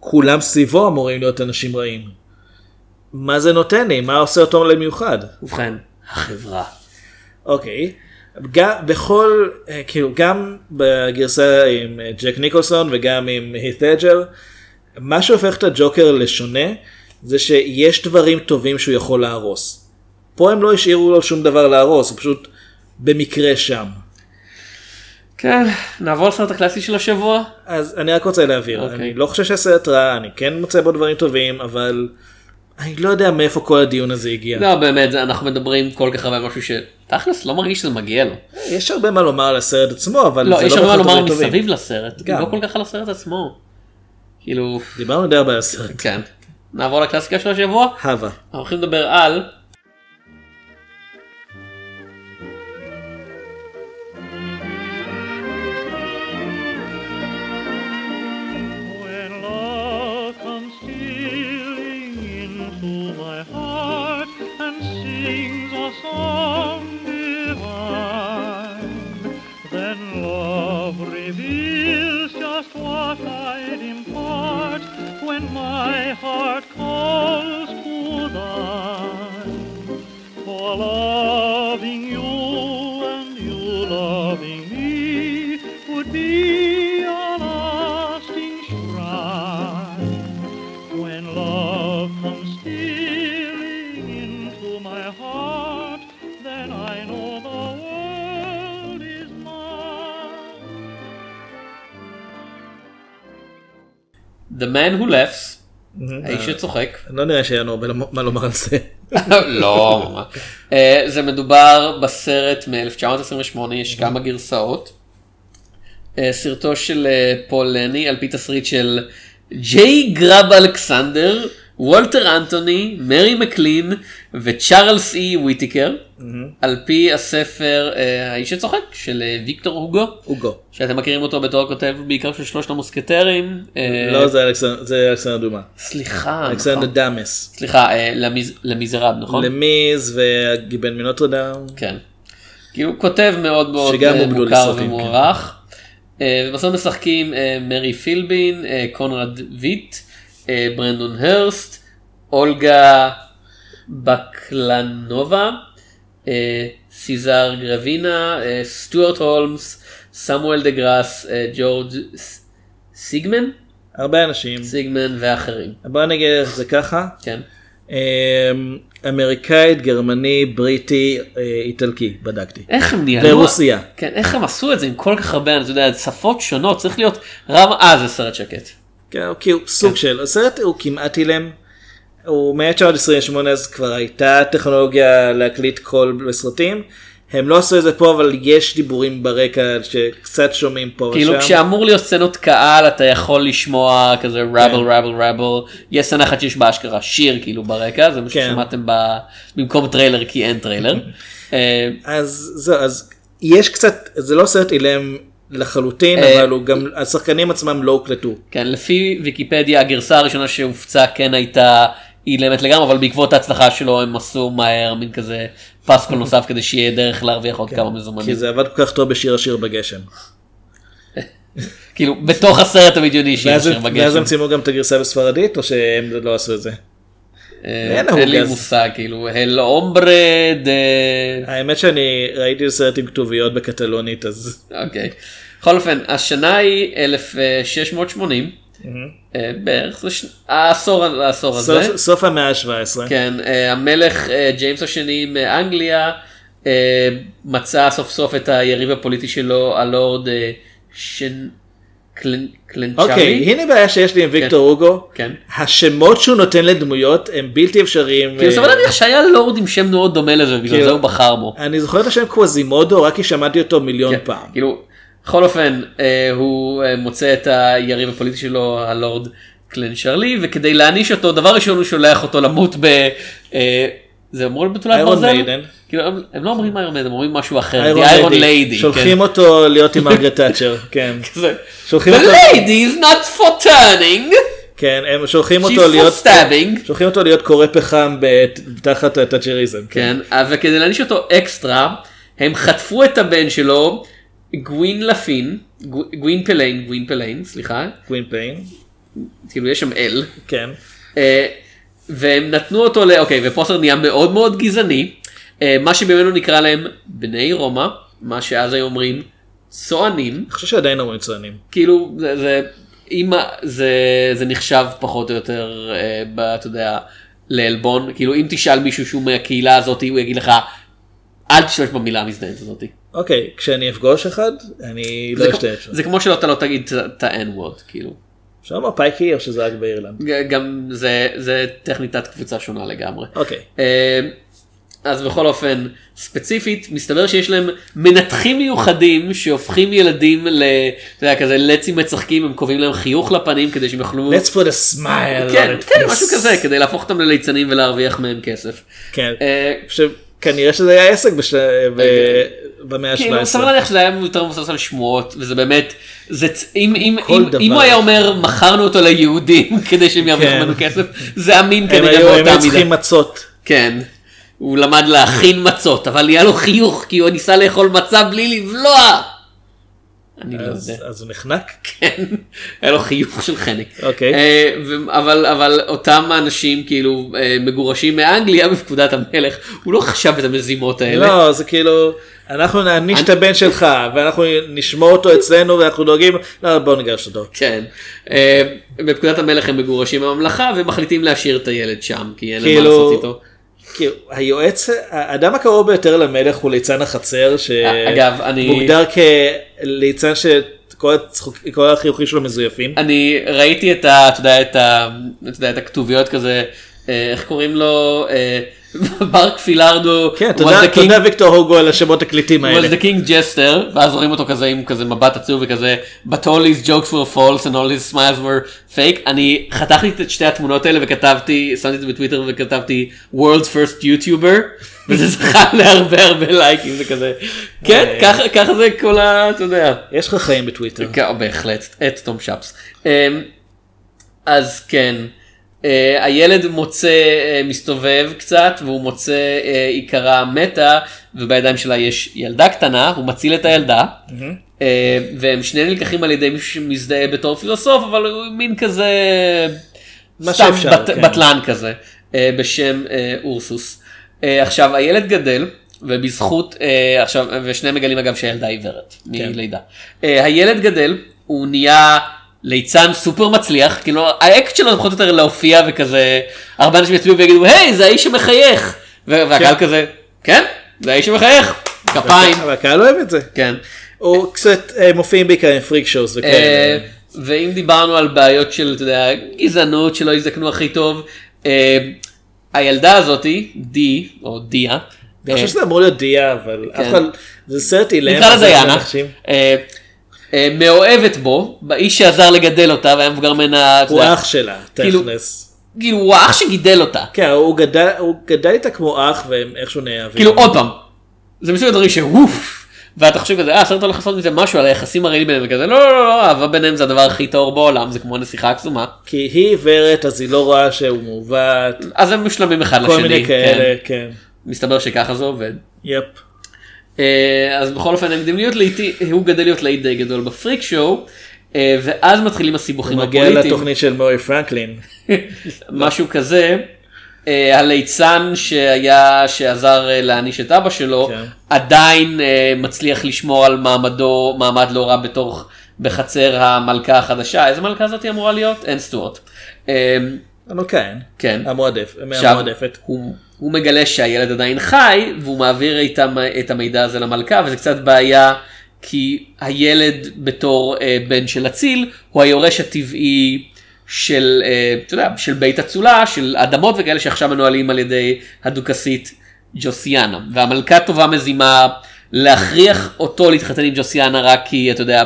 Speaker 3: כולם סביבו אמורים להיות אנשים רעים? מה זה נותן לי? מה עושה אותו למיוחד?
Speaker 2: ובכן, החברה.
Speaker 3: אוקיי. גם בכל, אה, כאילו גם בגרסה עם אה, ג'ק ניקולסון וגם עם הית אג'ר, מה שהופך את הג'וקר לשונה זה שיש דברים טובים שהוא יכול להרוס. פה הם לא השאירו לו שום דבר להרוס, הוא פשוט במקרה שם.
Speaker 2: כן, נעבור לסרט הקלאסי של השבוע.
Speaker 3: אז אני רק רוצה להבהיר,
Speaker 2: אוקיי.
Speaker 3: אני לא חושב שהסרט רע, אני כן מוצא בו דברים טובים, אבל אני לא יודע מאיפה כל הדיון הזה הגיע.
Speaker 2: לא, באמת, אנחנו מדברים כל כך הרבה משהו שתכלס לא מרגיש שזה מגיע לו.
Speaker 3: יש הרבה מה לומר על הסרט עצמו, אבל
Speaker 2: לא,
Speaker 3: זה
Speaker 2: יש
Speaker 3: לא
Speaker 2: הרבה מה
Speaker 3: בהכרח
Speaker 2: לומר
Speaker 3: טובים.
Speaker 2: מסביב לסרט,
Speaker 3: גם.
Speaker 2: לא כל כך על הסרט עצמו. כאילו,
Speaker 3: דיברנו די הרבה על הסרט.
Speaker 2: כן. נעבור לקלאסיקה של השבוע.
Speaker 3: הווה.
Speaker 2: אנחנו הולכים לדבר על...
Speaker 8: The
Speaker 2: Man Who Laughs, האיש שצוחק.
Speaker 3: לא נראה שהיה לנו הרבה מה לומר על זה. *laughs*
Speaker 2: לא. אה, זה מדובר בסרט מ-1928, יש כמה גרסאות. אה, סרטו של אה, פאול לני על פי תסריט של ג'יי גראב אלכסנדר, וולטר אנתוני, מרי מקלין וצ'ארלס אי וויטיקר, על פי הספר אה, האיש שצוחק של אה, ויקטור הוגו,
Speaker 3: אוגו.
Speaker 2: שאתם מכירים אותו בתור הכותב בעיקר של שלושת המוסקטרים. אה,
Speaker 3: לא, זה אלכסנדר- דומה.
Speaker 2: סליחה,
Speaker 3: אלכסנדר
Speaker 2: נכון.
Speaker 3: דאמס.
Speaker 2: סליחה, למיז- למיזרב, נכון?
Speaker 3: למיז והגיבן מנוטרדם.
Speaker 2: כן. כאילו כותב מאוד מאוד מוכר
Speaker 3: כן.
Speaker 2: ומוערך. ובסוף משחקים מרי פילבין, קונרד ויט, ברנדון הרסט, אולגה בקלנובה, אה, סיזר גרבינה, אה, סטוארט הולמס, סמואל דה גראס, אה, ג'ורג' סיגמן,
Speaker 3: הרבה אנשים.
Speaker 2: סיגמן ואחרים.
Speaker 3: בוא נגיד איך זה ככה.
Speaker 2: כן.
Speaker 3: אמ, אמריקאית, גרמני, בריטי, איטלקי, בדקתי.
Speaker 2: איך הם ניהלו?
Speaker 3: ורוסיה.
Speaker 2: כן, איך הם עשו את זה עם כל כך הרבה, אתה יודע, שפות שונות, צריך להיות רב, אה זה סרט שקט.
Speaker 3: כן, הוא כאילו סוג של, הסרט הוא כמעט אילם. הוא מ-1928 אז כבר הייתה טכנולוגיה להקליט קול בסרטים. הם לא עשו את זה פה אבל יש דיבורים ברקע שקצת שומעים פה
Speaker 2: כאילו
Speaker 3: ושם.
Speaker 2: כשאמור להיות סצנות קהל אתה יכול לשמוע כזה. rabble rabble rabble יש סצנה אחת שיש בה אשכרה שיר כאילו ברקע זה מה
Speaker 3: כן.
Speaker 2: ששמעתם במקום טריילר כי אין טריילר. *laughs* אה,
Speaker 3: אז זהו, אז יש קצת, זה לא סרט אילם לחלוטין,
Speaker 2: אה,
Speaker 3: אבל הוא גם, השחקנים עצמם לא הוקלטו.
Speaker 2: כן לפי ויקיפדיה הגרסה הראשונה שהופצה כן הייתה אילמת לגמרי אבל בעקבות ההצלחה שלו הם עשו מהר מין כזה פסקול נוסף כדי שיהיה דרך להרוויח עוד כמה
Speaker 3: כי
Speaker 2: מזומנים.
Speaker 3: זה עבד כל כך טוב בשיר השיר בגשם.
Speaker 2: כאילו בתוך הסרט הבדיוני שיר
Speaker 3: ואז
Speaker 2: שיר
Speaker 3: הם- ואז הם
Speaker 2: בגשם.
Speaker 3: צילמו גם את הגרסה בספרדית או שהם לא עשו את זה?
Speaker 2: אה,
Speaker 3: אין
Speaker 2: לי. מושג כאילו הל אומברה דה
Speaker 3: האמת שאני ראיתי סרט עם כתוביות בקטלונית אז
Speaker 2: אוקיי. בכל אופן השנה היא 1680 אה, בערך זה ש- העשור הזה.
Speaker 3: סוף- המאה ה-17.
Speaker 2: כן אה, המלך אה, ג'יימס השני מאנגליה אה, מצא סוף סוף את היריב הפוליטי שלו הלורד אה, קלנ- קלנצ'ארי.
Speaker 3: אוקיי, הנה בעיה שיש לי עם ויקטור הוגו.
Speaker 2: כן.
Speaker 3: השמות שהוא נותן לדמויות הם בלתי אפשריים.
Speaker 2: כאילו
Speaker 3: אה,
Speaker 2: סבבה להניח שהיה לורד עם שם מאוד דומה לזה ובגלל
Speaker 3: כאילו-
Speaker 2: זה הוא בחר בו.
Speaker 3: אני זוכר את השם קווזימודו רק כי שמעתי אותו מיליון
Speaker 2: כן,
Speaker 3: פעם.
Speaker 2: כאילו, בכל אופן, אה, הוא אה, מוצא את היריב הפוליטי שלו, הלורד קלן שרלי, וכדי להעניש אותו, דבר ראשון הוא שולח אותו למות ב... אה, זה אמור להיות בתולת
Speaker 3: iron
Speaker 2: ברזל?
Speaker 3: maiden.
Speaker 2: כאילו, הם- לא אומרים iron maiden, הם אומרים משהו אחר. iron
Speaker 3: iron
Speaker 2: lady.
Speaker 3: שולחים אותו להיות עם מרגרט תאצ'ר. *laughs* כן. שולחים
Speaker 2: The
Speaker 3: אותו.
Speaker 2: lady is not for turning,
Speaker 3: כן, הם שולחים
Speaker 2: she's
Speaker 3: אותו
Speaker 2: for
Speaker 3: להיות...
Speaker 2: stabbing.
Speaker 3: שולחים אותו להיות קורא פחם תחת התאצ'ריזם.
Speaker 2: כן, אה, וכדי להעניש אותו אקסטרה, הם חטפו את הבן שלו, גווין לפין, גו- גווין פליין, גווין פליין, סליחה,
Speaker 3: קווין פיין.
Speaker 2: כאילו יש שם אל.
Speaker 3: כן.
Speaker 2: אה, והם נתנו אותו ל... אוקיי, ופוסטר נהיה מאוד מאוד גזעני. אה, מה שבימינו נקרא להם בני רומא, מה שאז היו אומרים צוענים.
Speaker 3: אני חושב שעדיין אומרים צוענים.
Speaker 2: כאילו זה, זה, אם זה, זה נחשב פחות או יותר, אה, אתה יודע, לעלבון. כאילו אם תשאל מישהו שהוא מהקהילה הזאת, הוא יגיד לך, אל תשתמש במילה המזדיינת הזאת.
Speaker 3: אוקיי, כשאני אפגוש אחד, אני לא אשתמש.
Speaker 2: זה כמו שלא אתה לא תגיד את ה-N word, כאילו.
Speaker 3: אפשר לומר פייקי או שזה רק באירלנד?
Speaker 2: גם זה, זה טכנית קבוצה שונה לגמרי.
Speaker 3: אוקיי.
Speaker 2: אה, אז בכל אופן, ספציפית, מסתבר שיש להם מנתחים מיוחדים שהופכים ילדים ל... אתה יודע, כזה לצים מצחקים, הם קובעים להם חיוך לפנים כדי שהם יוכלו...
Speaker 3: Let's put a smile
Speaker 2: כן. כן, משהו כזה, כדי להפוך אותם לליצנים ולהרוויח מהם כסף.
Speaker 3: כן.
Speaker 2: אה,
Speaker 3: שכנראה שזה היה עסק בש- ב- במאה
Speaker 2: כאילו, סביר
Speaker 3: ה-17.
Speaker 2: להניח שזה היה יותר מבוסס על שמועות, וזה באמת, זה, אם, אם, אם,
Speaker 3: דבר.
Speaker 2: אם הוא היה אומר מכרנו אותו ליהודים *laughs* כדי שהם ירוויחו
Speaker 3: כן.
Speaker 2: ממנו כסף, זה אמין
Speaker 3: הם
Speaker 2: כנראה
Speaker 3: היו הם
Speaker 2: באותה
Speaker 3: היו
Speaker 2: מידה.
Speaker 3: צריכים מצות.
Speaker 2: כן. הוא למד להכין מצות, אבל היה לו חיוך כי הוא ניסה לאכול מצה בלי לבלוע. אני לא יודע.
Speaker 3: אז הוא נחנק. *laughs*
Speaker 2: כן, היה לו חיוך של חנק.
Speaker 3: אוקיי.
Speaker 2: אה, אבל אותם האנשים כאילו אה, מגורשים מאנגליה בפקודת המלך, הוא לא חשב את המזימות האלה.
Speaker 3: לא, זה כאילו, אנחנו נעניש את הבן שלך, ואנחנו נשמור אותו אצלנו, ואנחנו דואגים, לא, בוא נגרש אותו.
Speaker 2: כן. אה, בפקודת המלך הם מגורשים מהממלכה ומחליטים להשאיר את הילד שם, כי אין להם מה
Speaker 3: כאילו-
Speaker 2: לעשות איתו.
Speaker 3: כאילו, היועץ, האדם הקרוב ביותר למלך הוא ליצן החצר, שמוגדר כליצן שכל הצחוק- כל החיוכים שלו מזויפים.
Speaker 2: אני ראיתי את ה... אתה יודע, את ה... אתה יודע, את הכתוביות כזה, אה, איך קוראים לו? אה, *laughs* ברק פילארדו.
Speaker 3: כן, תודה
Speaker 2: the king-
Speaker 3: תודה ויקטור הוגו על השמות הקליטים האלה.
Speaker 2: was the king jester ואז רואים אותו כזה עם כזה מבט עצוב וכזה but all his jokes were false and all his smiles were fake אני חתכתי את שתי התמונות האלה וכתבתי שמתי את זה בטוויטר וכתבתי world's first YouTuber *laughs* וזה זכה להרבה הרבה לייקים זה כזה כן
Speaker 3: אה.
Speaker 2: ככה ככה זה כל ה... אתה יודע.
Speaker 3: יש לך חיים בטוויטר.
Speaker 2: כן, בהחלט, את תום שפס. אמ, אז כן, אה, הילד מוצא, אה, מסתובב קצת והוא מוצא אה, עיקרה מתה ובידיים שלה יש ילדה קטנה, הוא מציל את הילדה. אה, והם שניהם נלקחים על ידי מישהו שמזדהה בתור פילוסוף אבל הוא מין כזה סתם
Speaker 3: שאפשר,
Speaker 2: בת,
Speaker 3: כן.
Speaker 2: בטלן כזה אה, בשם אה, אורסוס. אה, עכשיו הילד גדל ובזכות אה, עכשיו ושניהם מגלים אגב שהילדה עיוורת
Speaker 3: כן.
Speaker 2: מלידה. אה, הילד גדל הוא נהיה ליצן סופר מצליח כאילו האקט שלו זה פחות או יותר להופיע וכזה הרבה אנשים יצביעו ויגידו היי זה האיש שמחייך ו- והקהל כזה כן זה האיש שמחייך כפיים
Speaker 3: אבל הקהל אוהב את זה.
Speaker 2: כן.
Speaker 3: הוא קצת אה, מופיעים בעיקר עם פריק שואוס
Speaker 2: אה,
Speaker 3: וכאלה.
Speaker 2: ואם דיברנו על בעיות של אתה יודע, גזענות שלא הזדקנו הכי טוב, אה, הילדה הזאתי, די, או דיה,
Speaker 3: אני חושב שזה אמור להיות דיה אבל אף
Speaker 2: כן.
Speaker 3: אחד זה סרט אילם.
Speaker 2: נקרא לה
Speaker 3: אז
Speaker 2: מאוהבת בו, באיש שעזר לגדל אותה והיה מבוגר ממנה,
Speaker 3: הוא אח שלה,
Speaker 2: כאילו-
Speaker 3: תכלס.
Speaker 2: כאילו הוא האח שגידל אותה,
Speaker 3: כן, הוא גדל- הוא גדל איתה כמו אח והם איכשהו נאהבים.
Speaker 2: כאילו עוד פעם, זה מסוג הדברים שווף, ואתה חושב כזה, אה, הסרט הולך לעשות מזה משהו על היחסים הרעילים ביניהם וכזה, לא, לא, לא, אהבה ביניהם זה הדבר הכי טהור בעולם, זה כמו נסיכה הקסומה,
Speaker 3: כי היא עיוורת אז היא לא רואה שהוא מעוות.
Speaker 2: אז הם משלמים אחד
Speaker 3: כל
Speaker 2: לשני,
Speaker 3: מיני
Speaker 2: כן.
Speaker 3: כאלה, כן.
Speaker 2: מסתבר שככה זה עובד.
Speaker 3: יפ.
Speaker 2: אה, אז בכל אופן להיות לעיתי, הוא גדל להיות להיט די גדול בפריק שואו, אה, ואז מתחילים הסיבוכים
Speaker 3: הוא מגיע
Speaker 2: הפוליטיים,
Speaker 3: לתוכנית של מורי פרנקלין. *laughs*
Speaker 2: משהו כזה. אה, הליצן שהיה שעזר להעניש את אבא שלו
Speaker 3: כן.
Speaker 2: עדיין מצליח לשמור על מעמדו מעמד לא רע בתוך בחצר המלכה החדשה איזה מלכה זאת אמורה להיות אין סטוארט. אה,
Speaker 3: המלכהן.
Speaker 2: כן. עכשיו,
Speaker 3: המועדפת.
Speaker 2: הוא, הוא מגלה שהילד עדיין חי והוא מעביר איתם את המידע הזה למלכה וזה קצת בעיה כי הילד בתור אה, בן של אציל הוא היורש הטבעי של, אה, אתה יודע, של בית אצולה, של אדמות וכאלה שעכשיו מנוהלים על ידי הדוכסית ג'וסיאנה והמלכה טובה מזימה להכריח אותו להתחתן עם ג'וסיאנה רק כי אתה יודע,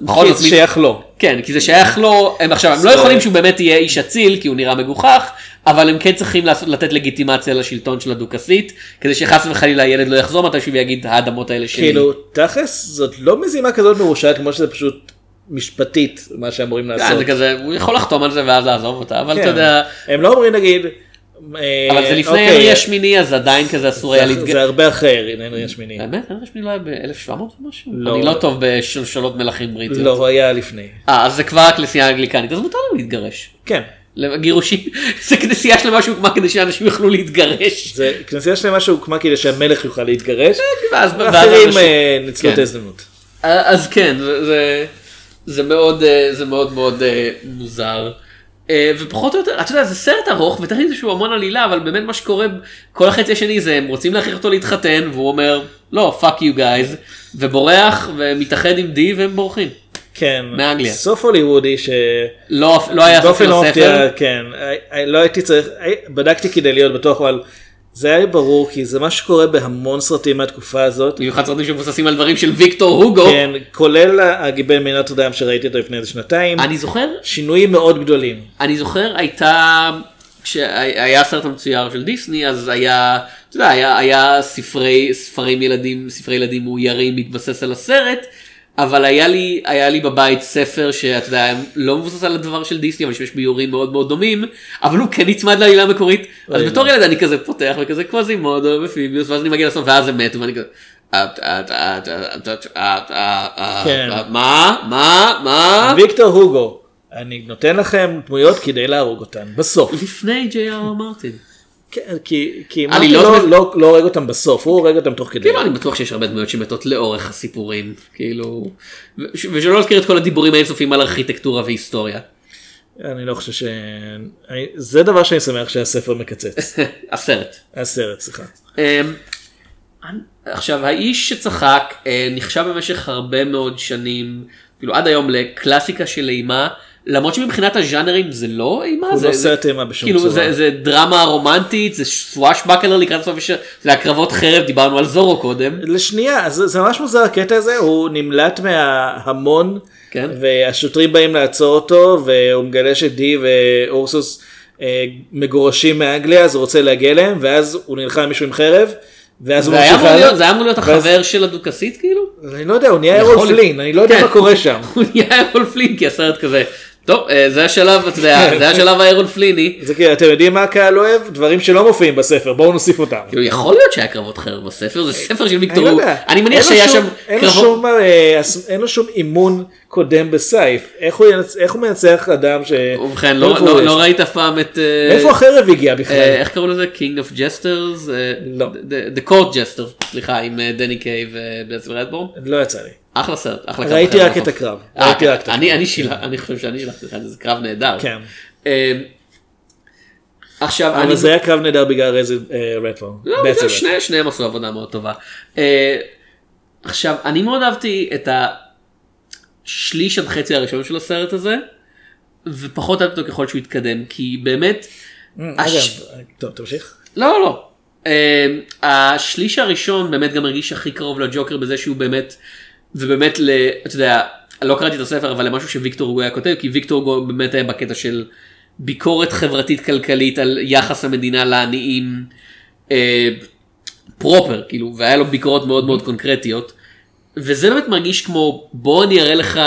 Speaker 2: בכל זאת
Speaker 3: שייך לו.
Speaker 2: כן, כי זה שייך לו, הם עכשיו, הם לא יכולים שהוא באמת יהיה איש אציל, כי הוא נראה מגוחך, אבל הם כן צריכים לעשות, לתת לגיטימציה לשלטון של הדוכסית, כדי שחס וחלילה הילד לא יחזור מתישהו ויגיד האדמות האלה שלי.
Speaker 3: כאילו, תכלס זאת לא מזימה כזאת מרושעת כמו שזה פשוט משפטית מה שאמורים
Speaker 2: כן,
Speaker 3: לעשות.
Speaker 2: זה כזה, הוא יכול לחתום על זה ואז לעזוב אותה, אבל
Speaker 3: כן.
Speaker 2: אתה יודע,
Speaker 3: הם לא אומרים נגיד. אה,
Speaker 2: אבל זה לפני
Speaker 3: אוקיי,
Speaker 2: הנרי השמיני, אז עדיין כזה אסור היה להתגרש.
Speaker 3: זה הרבה אחרי הנרי השמיני.
Speaker 2: באמת? הנרי השמיני לא היה ב-1700 ומשהו?
Speaker 3: לא.
Speaker 2: אני לא טוב בשלשלות מלכים בריטיות.
Speaker 3: לא, הוא היה לפני.
Speaker 2: אה, אז זה כבר הכנסייה האנגליקנית, אז מותר להם להתגרש.
Speaker 3: כן.
Speaker 2: גירושים, *laughs* זה כנסייה שלמה שהוקמה כדי שאנשים יוכלו להתגרש.
Speaker 3: זה כנסייה שלמה שהוקמה כדי שהמלך יוכל להתגרש.
Speaker 2: ואז- ואז
Speaker 3: ואחרים אה, ניצלו
Speaker 2: כן.
Speaker 3: את ההזדמנות.
Speaker 2: אז כן, זה, מאוד, אה, מאוד אה, מוזר. אה, ופחות או יותר, אתה יודע, זה סרט ארוך ותכף יש לו המון עלילה, אבל באמת מה שקורה, כל החצי השני זה הם רוצים להכריח אותו להתחתן, והוא אומר, לא, fuck you guys, ובורח ומתאחד עם דיאה והם בורחים.
Speaker 3: כן.
Speaker 2: מאנגליה.
Speaker 3: סוף הוליוודי ש...
Speaker 2: לא, לא היה ספר.
Speaker 3: מפתיע, כן. I- I- לא הייתי צריך, בדקתי כדי להיות בטוח, אבל זה היה לי ברור כי זה מה שקורה בהמון סרטים מהתקופה הזאת.
Speaker 2: במיוחד סרטים שמבוססים על דברים של ויקטור הוגו.
Speaker 3: כן, כולל הגיבן מנוטרדאם שראיתי אותו לפני איזה שנתיים.
Speaker 2: אני זוכר,
Speaker 3: שינויים מאוד גדולים.
Speaker 2: אני זוכר הייתה, כשהיה הסרט המצויר של דיסני אז היה, אתה יודע, היה, היה ספרי, ספרים ילדים, ספרי ילדים מאוירים מתבסס על הסרט, אבל היה לי, היה לי בבית ספר שאתה יודע, לא מבוסס על הדבר של דיסני אבל שיש ביורים מאוד מאוד דומים, אבל הוא כן נצמד לעלילה המקורית, אז בתור ילד אני כזה פותח וכזה קווזימודו ופיביוס ואז אני מגיע לסוף ואז הם מתו ואני כזה. "את- את- את- את- את- את- את-
Speaker 3: כן.
Speaker 2: מה? מה? מה?
Speaker 3: ויקטור הוגו, אני נותן לכם דמויות כדי להרוג אותן, בסוף.
Speaker 2: לפני ג'יי.אר מרטין.
Speaker 3: כן, כי כי
Speaker 2: עלילות
Speaker 3: מרטין
Speaker 2: מס-
Speaker 3: לא- לא לא הורג אותם בסוף, הוא הורג אותם תוך כדי.
Speaker 2: כאילו אני בטוח שיש הרבה דמויות שמתות לאורך הסיפורים כאילו ושלא נזכיר את כל הדיבורים האינסופיים על ארכיטקטורה והיסטוריה.
Speaker 3: אני לא חושב ש... זה דבר שאני שמח שהספר מקצץ. *laughs*
Speaker 2: הסרט.
Speaker 3: הסרט, סליחה.
Speaker 2: אמ, עכשיו האיש שצחק אה, נחשב במשך הרבה מאוד שנים כאילו עד היום לקלאסיקה של אימה למרות שמבחינת הז'אנרים זה לא אימה,
Speaker 3: הוא
Speaker 2: זה,
Speaker 3: לא
Speaker 2: זה-
Speaker 3: סרט אימה בשום
Speaker 2: כאילו
Speaker 3: צורה.
Speaker 2: זה, זה דרמה רומנטית, זה סוואש בקלר לקראת סוף זה הקרבות חרב, דיברנו על זורו קודם.
Speaker 3: לשנייה, זה, זה ממש מוזר הקטע הזה, הוא נמלט מההמון,
Speaker 2: כן.
Speaker 3: והשוטרים באים לעצור אותו, והוא מגלה שדי ואורסוס אה, מגורשים מאנגליה, אז הוא רוצה להגיע אליהם, ואז הוא נלחם מישהו עם חרב, ואז הוא ממשיך
Speaker 2: אמור
Speaker 3: הלאה.
Speaker 2: להיות- זה היה אמור להיות החבר של הדוכסית כאילו?
Speaker 3: אני לא יודע, הוא נהיה אירול. פלין, אני לא יודע
Speaker 2: כן.
Speaker 3: מה קורה שם. *laughs*
Speaker 2: הוא נהיה איירון פלין כי הסרט כזה. טוב, אה, זה השלב, אתה יודע, זה השלב האיירון פליני.
Speaker 3: זה כאילו, אתם יודעים מה הקהל אוהב? דברים שלא מופיעים בספר, בואו נוסיף אותם.
Speaker 2: כאילו יכול להיות שהיה קרבות חרב בספר, זה ספר של ויקטור,
Speaker 3: לא.
Speaker 2: אני מניח שהיה שם קרבות.
Speaker 3: אה, אין לו שום אימון קודם בסייף. איך הוא ינצ- איך הוא מנצח אדם ש...
Speaker 2: ובכן, לא- לא לא? ראית אף פעם את... אה,
Speaker 3: מאיפה החרב הגיע
Speaker 2: אה,
Speaker 3: בכלל?
Speaker 2: איך קראו לזה? King of Jesters? אה,
Speaker 3: לא.
Speaker 2: The- The Court Jester, סליחה, עם אה, דני קיי ובעצם רדבורן.
Speaker 3: לא יצא לי.
Speaker 2: אחלה סרט, אחלה קרב
Speaker 3: ראיתי רק את. הקרב.
Speaker 2: אה,
Speaker 3: ראיתי רק את
Speaker 2: אני-
Speaker 3: הקרב.
Speaker 2: אני שילה- אני חושב שאני שלחתי לך את זה, זה קרב נהדר.
Speaker 3: כן.
Speaker 2: אה, עכשיו,
Speaker 3: אבל
Speaker 2: אני...
Speaker 3: זה היה קרב נהדר בגלל רזי רדפורן.
Speaker 2: לא, שניהם עשו עבודה מאוד טובה. אה, עכשיו, אני מאוד אהבתי את השליש עד חצי הראשון של הסרט הזה, ופחות אהבתי אותו ככל שהוא התקדם, כי באמת... הש-
Speaker 3: אגב, טוב, תמשיך.
Speaker 2: לא, לא. Uh, השליש הראשון באמת גם הרגיש הכי קרוב לג'וקר בזה שהוא באמת, ובאמת, ל, אתה יודע, לא קראתי את הספר, אבל למשהו שוויקטור הוגו היה כותב, כי ויקטור הוגו באמת היה בקטע של ביקורת חברתית כלכלית על יחס המדינה לעניים אה, פרופר, כאילו, והיה לו ביקורות מאוד מאוד קונקרטיות. וזה באמת מרגיש כמו בוא אני אראה לך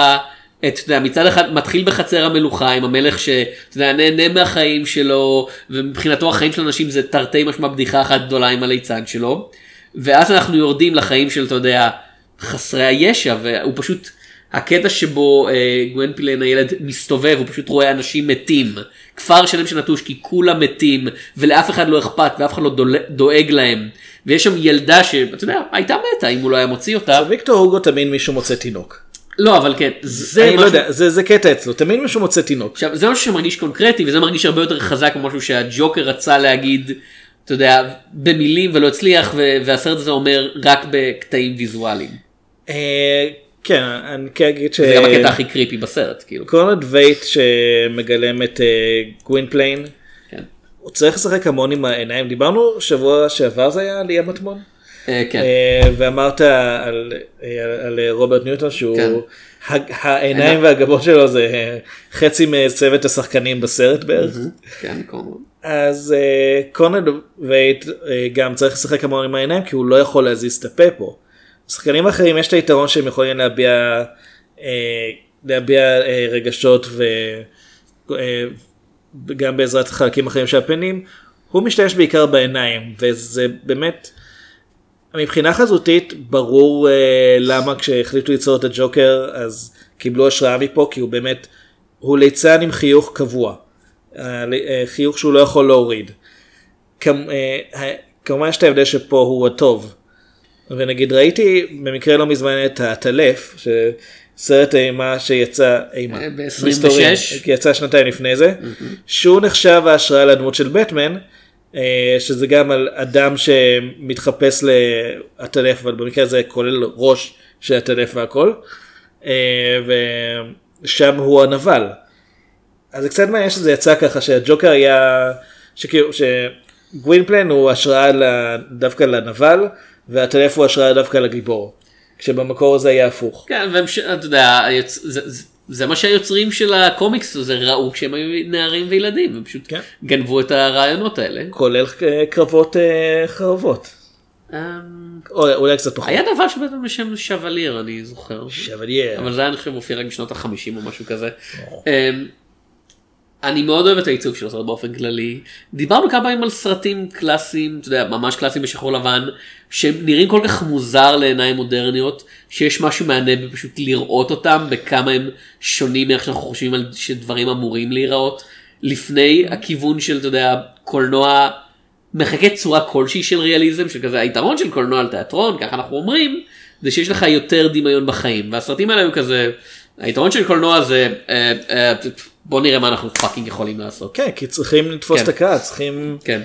Speaker 2: את, יודע, מצד אחד מתחיל בחצר המלוכה עם המלך שאתה יודע, נהנה מהחיים שלו ומבחינתו החיים של אנשים זה תרתי משמע בדיחה אחת גדולה עם הליצן שלו. ואז אנחנו יורדים לחיים של אתה יודע חסרי הישע והוא פשוט הקטע שבו אה, גוונפילן הילד מסתובב הוא פשוט רואה אנשים מתים כפר שלם שנטוש כי כולם מתים ולאף אחד לא אכפת ואף אחד לא דואג להם ויש שם ילדה שאתה יודע הייתה מתה אם הוא לא היה מוציא אותה
Speaker 3: ויקטור הוגו תמיד מישהו מוצא תינוק.
Speaker 2: לא אבל כן זה
Speaker 3: אני לא
Speaker 2: משהו
Speaker 3: יודע, זה זה קטע אצלו, תמיד מישהו מוצא תינוק.
Speaker 2: עכשיו זה משהו שמרגיש קונקרטי וזה מרגיש הרבה יותר חזק ממשהו שהג'וקר רצה להגיד אתה יודע במילים ולא הצליח ו- והסרט הזה אומר רק בקטעים ויזואליים.
Speaker 3: אה, כן, אני כן אגיד ש...
Speaker 2: זה גם הקטע הכי creepy בסרט כאילו.
Speaker 3: קונרד ויידט שמגלם את אה, גווינפליין,
Speaker 2: כן.
Speaker 3: הוא צריך לשחק המון עם העיניים, דיברנו שבוע שעבר זה היה על אי המטמון,
Speaker 2: אה, כן.
Speaker 3: אה, ואמרת על, אה, על רוברט ניוטון שהוא,
Speaker 2: כן.
Speaker 3: העיניים והגבות שלו זה חצי מצוות השחקנים בסרט בערך.
Speaker 2: כן, קוראים.
Speaker 3: אז קונרד וייט גם צריך לשחק המון עם העיניים כי הוא לא יכול להזיז את הפה פה. שחקנים אחרים יש את היתרון שהם יכולים להביע, להביע רגשות ו, וגם בעזרת חלקים אחרים של הפנים. הוא משתמש בעיקר בעיניים וזה באמת מבחינה חזותית ברור אה, למה כשהחליטו ליצור את הג'וקר אז קיבלו השראה מפה כי הוא באמת הוא ליצן עם חיוך קבוע. אה, אה, חיוך שהוא לא יכול להוריד. כמ- אה, כמובן יש את ההבדל שפה הוא הטוב. ונגיד ראיתי במקרה לא מזמן את הטלף, סרט אימה שיצא, אימה,
Speaker 2: אה, ב-
Speaker 3: מסתורי,
Speaker 2: 26.
Speaker 3: יצא שנתיים לפני זה, שהוא נחשב ההשראה לדמות של בטמן, אה, שזה גם על אדם שמתחפש לעטלף, אבל במקרה הזה כולל ראש של הטלף והכל, אה, ושם הוא הנבל. אז זה קצת מעניין שזה יצא ככה שהג'וקר היה, שכאילו, שגווינפלן הוא השראה דווקא לנבל, והטלף הוא השראה דווקא לגיבור. כשבמקור זה היה הפוך.
Speaker 2: כן, ואתה יודע, זה- זה- זה מה שהיוצרים של הקומיקס הזה ראו כשהם היו נערים וילדים, הם פשוט
Speaker 3: כן.
Speaker 2: גנבו את הרעיונות האלה.
Speaker 3: כולל אה, קרבות אה, חרבות.
Speaker 2: אמ,
Speaker 3: או אולי קצת פחות.
Speaker 2: היה דבר שבאמת בשם שווליר אני זוכר.
Speaker 3: שבלייר.
Speaker 2: אבל זה היה אני חושב מופיע רק בשנות החמישים או משהו כזה. אני מאוד אוהב את העיצוב של הסרט באופן כללי. דיברנו כמה פעמים על סרטים קלאסיים, אתה יודע, ממש קלאסיים בשחור לבן, שנראים כל כך מוזר לעיניים מודרניות, שיש משהו מהנה בפשוט לראות אותם, בכמה הם שונים מאיך שאנחנו חושבים על שדברים אמורים להיראות, לפני הכיוון של, אתה יודע, קולנוע מחכה צורה כלשהי של ריאליזם, שכזה היתרון של קולנוע על תיאטרון, ככה אנחנו אומרים, זה שיש לך יותר דמיון בחיים, והסרטים האלה היו כזה, היתרון של קולנוע זה, אה, אה, בוא נראה מה אנחנו fucking יכולים לעשות.
Speaker 3: כן, כי צריכים לתפוס
Speaker 2: כן.
Speaker 3: את הקהל, צריכים...
Speaker 2: כן.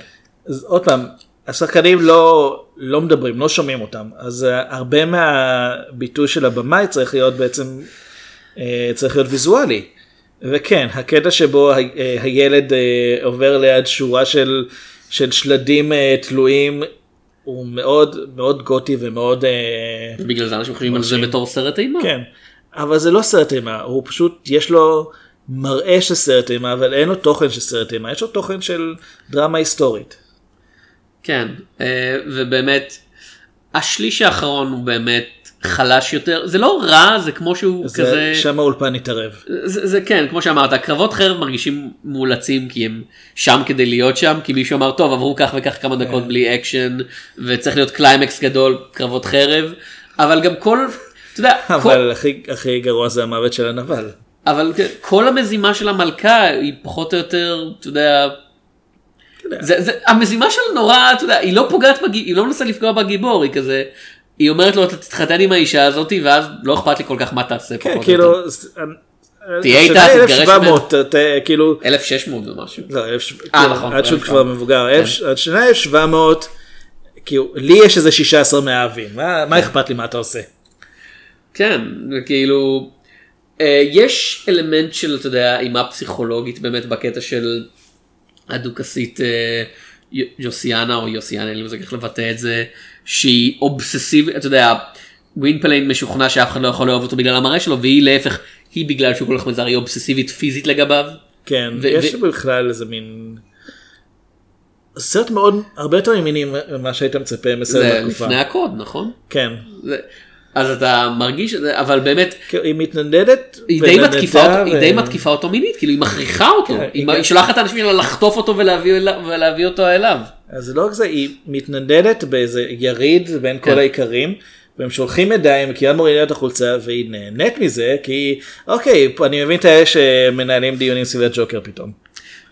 Speaker 3: אז עוד פעם, השחקנים לא, לא מדברים, לא שומעים אותם, אז uh, הרבה מהביטוי של הבמאי צריך להיות בעצם, צריך להיות ויזואלי. וכן, הקטע שבו אה, הילד אה, עובר ליד שורה של, של שלדים אה, תלויים הוא מאוד מאוד גותי ומאוד... אה,
Speaker 2: בגלל זה אנשים חושבים על זה. בתור סרט אימה.
Speaker 3: כן, אבל זה לא סרט אימה, הוא פשוט, יש לו מראה של סרט אימה, אבל אין לו תוכן של סרט אימה, יש לו תוכן של דרמה היסטורית.
Speaker 2: כן, אה, ובאמת, השליש האחרון הוא באמת חלש יותר, זה לא רע, זה כמו שהוא
Speaker 3: זה,
Speaker 2: כזה,
Speaker 3: שם האולפן התערב.
Speaker 2: זה, זה כן, כמו שאמרת, קרבות חרב מרגישים מאולצים כי הם שם כדי להיות שם, כי מישהו אמר, טוב, עברו כך וכך כמה
Speaker 3: כן.
Speaker 2: דקות בלי אקשן, וצריך להיות קליימקס גדול, קרבות חרב, אבל גם כל, אתה יודע, כל,
Speaker 3: אבל הכי, הכי גרוע זה המוות של הנבל.
Speaker 2: אבל כן, כל המזימה של המלכה היא פחות או יותר, אתה יודע, זה, זה, המזימה שלה נורא, אתה יודע, היא לא פוגעת, בג... היא לא מנסה לפגוע בגיבור, היא כזה, היא אומרת לו, אתה תתחתן עם האישה הזאתי, ואז לא אכפת לי כל כך מה תעשה
Speaker 3: כן,
Speaker 2: פחות או יותר.
Speaker 3: כאילו, זה-
Speaker 2: תהיה איתה,
Speaker 3: השנה
Speaker 2: תתגרש
Speaker 3: 1700, אתה- כאילו,
Speaker 2: 1600 ומשהו.
Speaker 3: לא,
Speaker 2: אה,
Speaker 3: כאילו,
Speaker 2: נכון,
Speaker 3: עד שהוא כבר. מבוגר,
Speaker 2: כן.
Speaker 3: עד שנה 1700, כאילו, לי יש איזה 16 מאהבים, מה אכפת לי מה אתה עושה?
Speaker 2: כן, כאילו, אה, יש אלמנט של, אתה יודע, אימה פסיכולוגית באמת בקטע של הדוכסית אה, יוסיאנה או ג'וסיאנה, אני לא יודע איך לבטא את זה, שהיא אובססיבית, אתה יודע, גווינפליין משוכנע שאף אחד לא יכול לאהוב אותו בגלל המראה שלו, והיא להפך, היא בגלל שהוא כל כך מוזר, היא אובססיבית פיזית לגביו.
Speaker 3: כן,
Speaker 2: ו-
Speaker 3: יש
Speaker 2: ו-
Speaker 3: בכלל איזה מין... סרט מאוד, הרבה יותר ימיני ממה שהיית מצפה מסרט
Speaker 2: זה
Speaker 3: בתקופה.
Speaker 2: לפני הקוד, נכון?
Speaker 3: כן.
Speaker 2: זה- אז אתה מרגיש את זה, אבל באמת,
Speaker 3: היא מתנדדת.
Speaker 2: היא די, מתקיפה אותו, היא
Speaker 3: ו-
Speaker 2: די מתקיפה אותו מינית, כאילו היא מכריחה אותו,
Speaker 3: כן,
Speaker 2: היא,
Speaker 3: היא
Speaker 2: היא שולחת את האנשים שלה לחטוף אותו ולהביא, אליו- ולהביא אותו אליו.
Speaker 3: אז זה לא רק זה, היא מתנדדת באיזה יריד בין
Speaker 2: כן.
Speaker 3: כל האיכרים. והם שולחים ידיים, כי מורידה את החולצה והיא נהנית מזה, כי אוקיי, אני מבין את האלה שמנהלים דיונים סביב הג'וקר פתאום.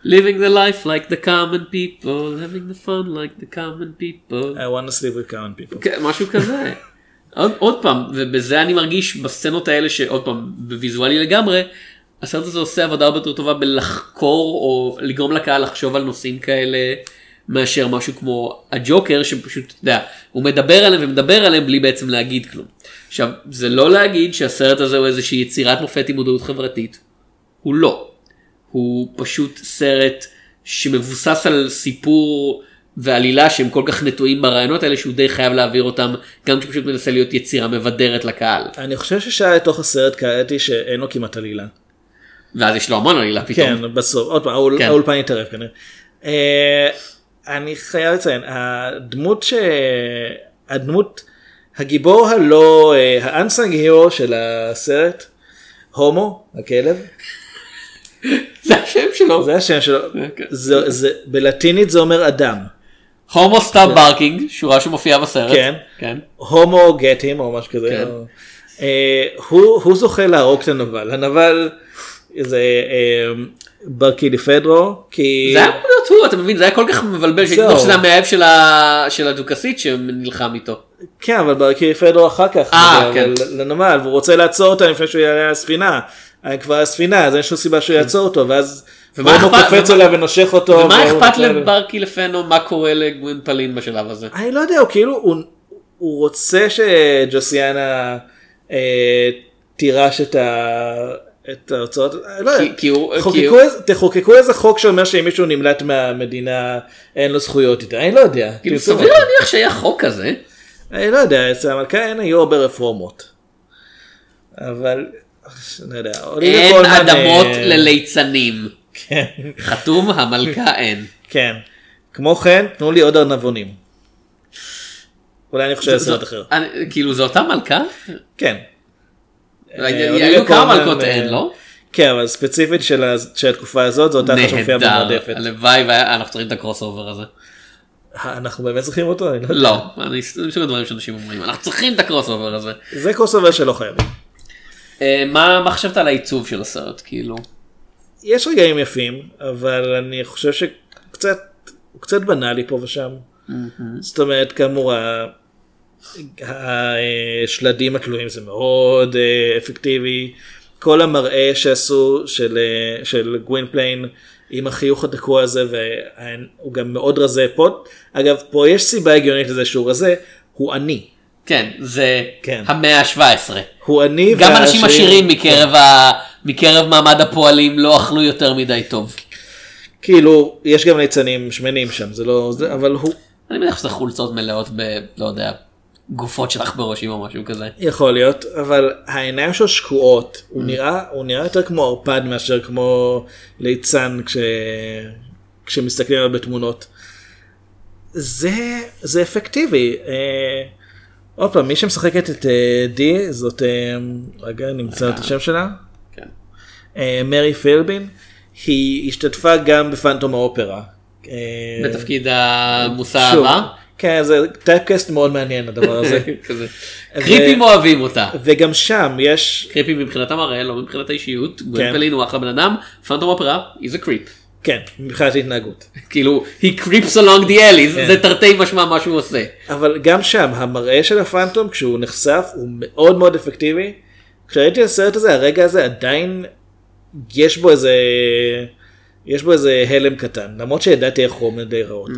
Speaker 2: Living the life like the common people, having the fun like the common people.
Speaker 3: I want to sleep with common people.
Speaker 2: כן, משהו כזה. עוד, עוד פעם, ובזה אני מרגיש בסצנות האלה שעוד פעם, בוויזואלי לגמרי, הסרט הזה עושה עבודה הרבה יותר טובה בלחקור או לגרום לקהל לחשוב על נושאים כאלה מאשר משהו כמו הג'וקר שפשוט, אתה יודע, הוא מדבר עליהם ומדבר עליהם בלי בעצם להגיד כלום. עכשיו, זה לא להגיד שהסרט הזה הוא איזושהי יצירת מופת עם מודעות חברתית. הוא לא. הוא פשוט סרט שמבוסס על סיפור ועלילה שהם כל כך נטועים ברעיונות האלה שהוא די חייב להעביר אותם גם כשפשוט מנסה להיות יצירה מבדרת לקהל.
Speaker 3: אני חושב ששעה לתוך הסרט קראתי שאין לו כמעט עלילה.
Speaker 2: ואז יש לו המון עלילה פתאום.
Speaker 3: כן, בסוף, עוד פעם, האול-
Speaker 2: כן.
Speaker 3: האולפן התערב כנראה. אה, אני חייב לציין, הדמות ש... הדמות, הגיבור הלא, אה, האנסנג הירו של הסרט, הומו, הכלב, *laughs*
Speaker 2: זה השם שלו.
Speaker 3: זה השם שלו,
Speaker 2: כן.
Speaker 3: זה, זה, בלטינית זה אומר אדם,
Speaker 2: הומו stop barking, שורה שמופיעה בסרט.
Speaker 3: כן.
Speaker 2: כן.
Speaker 3: הומו get him או משהו כזה,
Speaker 2: כן.
Speaker 3: אה, הוא, זוכה להרוג את הנבל, הנבל זה אה, ברקילפדרו, כי...
Speaker 2: זה היה אמור להיות הוא, אתה מבין? זה היה כל כך מבלבל, שהייתי. בטוח שזה המאהב של הדוכסית שנלחם איתו.
Speaker 3: כן, אבל ברקילפדרו אחר כך,
Speaker 2: אה, כן.
Speaker 3: לנמל, והוא רוצה לעצור אותה לפני שהוא יעלה על הספינה. היה כבר הספינה, אז אין שום סיבה שהוא יעצור אותו, ואז הומו
Speaker 2: אכפת-
Speaker 3: קופץ
Speaker 2: ומה-
Speaker 3: עליו ונושך אותו.
Speaker 2: ומה אכפת. לברקי לפנו מה קורה לגווינפלין בשלב הזה?
Speaker 3: אני לא יודע, הוא כאילו, הוא, הוא רוצה שג'וסיאנה אה, תירש את, ה, את ההוצאות, לא יודע,
Speaker 2: הוא- הוא-
Speaker 3: תחוקקו איזה חוק שאומר שאם מישהו נמלט מהמדינה אין לו זכויות איתה, אני לא יודע.
Speaker 2: כאילו סביר. להניח שהיה חוק כזה.
Speaker 3: אני לא יודע, אצל המלכה אין היו הרבה רפורמות. אבל, לא יודע,
Speaker 2: אין אדמות לליצנים.
Speaker 3: כן,
Speaker 2: חתום המלכה אין.
Speaker 3: כן. כמו כן, תנו לי עוד ארנבונים. אולי אני חושב על סרט אחר.
Speaker 2: אני- כאילו זו אותה מלכה?
Speaker 3: כן. אה,
Speaker 2: היו
Speaker 3: אוליביה
Speaker 2: כמה
Speaker 3: קולמן,
Speaker 2: מלכות
Speaker 3: אה,
Speaker 2: אין, לא?
Speaker 3: כן, אבל ספציפית של התקופה הזאת, זו אותה אחת שמופיעה
Speaker 2: נהדר.
Speaker 3: במועדפת.
Speaker 2: הלוואי ואנחנו צריכים את הקרוס אובר הזה.
Speaker 3: אנחנו באמת צריכים אותו? אני לא יודע.
Speaker 2: לא, אני זה מסוג הדברים שאנשים אומרים. אנחנו צריכים את ה crossover הזה.
Speaker 3: זה crossover שלא חייבים.
Speaker 2: אה, מה חשבת על העיצוב של הסרט? כאילו.
Speaker 3: יש רגעים יפים, אבל אני חושב שקצת, הוא קצת בנאלי פה ושם. זאת אומרת, כאמור, השלדים התלויים זה מאוד אה, אפקטיבי. כל המראה שעשו של, אה, של גווינפליין עם החיוך התקוע הזה, והוא גם מאוד רזה פה. אגב, פה יש סיבה הגיונית לזה שהוא רזה, הוא עני.
Speaker 2: כן, זה
Speaker 3: כן.
Speaker 2: המאה ה-17.
Speaker 3: הוא עני
Speaker 2: גם אנשים
Speaker 3: והעשירים-
Speaker 2: עשירים מקרב ה- מקרב מעמד הפועלים לא אכלו יותר מדי טוב.
Speaker 3: כאילו, יש גם ליצנים שמנים שם, זה לא... זה, אבל הוא
Speaker 2: אני מניח שזה חולצות מלאות ב... לא יודע, גופות של עכברושים או משהו כזה.
Speaker 3: יכול להיות, אבל העיניים שלו שקועות, הוא נראה, הוא נראה יותר כמו ערפד מאשר כמו ליצן כש... כשמסתכלים עליו בתמונות. זה, זה אפקטיבי. אה, עוד פעם, מי שמשחקת את אה, די זאת, אה, רגע, נמצא את השם שלה?
Speaker 2: כן.
Speaker 3: אה, מרי פילבין. היא השתתפה גם בפנטום האופרה. אה,
Speaker 2: בתפקיד המושא הבא.
Speaker 3: כן, זה טייפקסט מאוד מעניין הדבר הזה. *laughs*
Speaker 2: קריפים אוהבים אותה.
Speaker 3: וגם שם יש,
Speaker 2: קריפים מבחינת המראה, לא מבחינת האישיות. גווין פלין הוא אחלה בן אדם, פנטום אופרה, he's a creep.
Speaker 3: כן, מבחינת התנהגות. *laughs*
Speaker 2: כאילו, he creeps along the alley,
Speaker 3: כן.
Speaker 2: זה תרתי משמע מה שהוא עושה.
Speaker 3: אבל גם שם המראה של הפנטום כשהוא נחשף הוא מאוד מאוד אפקטיבי. כשראיתי את הסרט הזה הרגע הזה עדיין יש בו איזה יש בו איזה הלם קטן למרות שידעתי איך הוא עומד להיראות.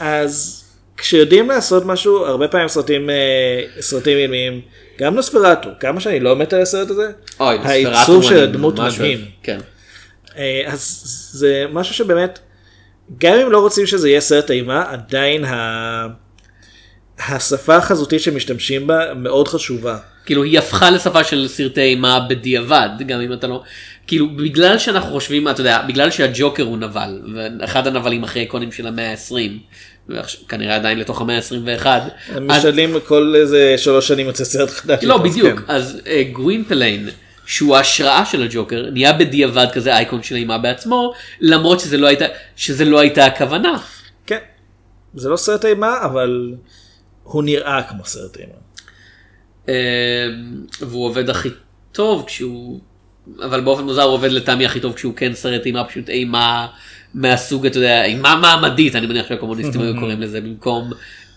Speaker 3: אז כשיודעים לעשות משהו הרבה פעמים סרטים אה, סרטים אילמיים גם נוספרטו כמה שאני לא מת על הסרט הזה
Speaker 2: אוי, נוספרטו
Speaker 3: של הדמות מדהים.
Speaker 2: כן.
Speaker 3: אה, אז זה משהו שבאמת, גם אם לא רוצים שזה יהיה סרט אימה, עדיין ה... השפה החזותית שמשתמשים בה מאוד חשובה.
Speaker 2: כאילו היא הפכה לשפה של סרטי אימה בדיעבד גם אם אתה לא כאילו בגלל שאנחנו חושבים אתה יודע בגלל שהג'וקר הוא נבל ואחד הנבלים הכי איקונים של המאה ה-20 כנראה עדיין לתוך המאה ה-21.
Speaker 3: הם משתדלים כל איזה שלוש שנים יוצא סרט חדש.
Speaker 2: לא בדיוק
Speaker 3: כן.
Speaker 2: אז אה, גווינפליין שהוא ההשראה של הג'וקר נהיה בדיעבד כזה אייקון של אימה בעצמו למרות שזה לא הייתה שזה לא הייתה הכוונה.
Speaker 3: כן. זה לא סרט אימה, אבל הוא נראה כמו סרט אימה.
Speaker 2: אה, והוא עובד הכי טוב כשהוא אבל באופן מוזר הוא עובד לטעמי הכי טוב כשהוא כן סרט אימה פשוט אימה מהסוג אתה יודע אימה מעמדית אני מניח שהקומוניסטים היו קוראים לזה במקום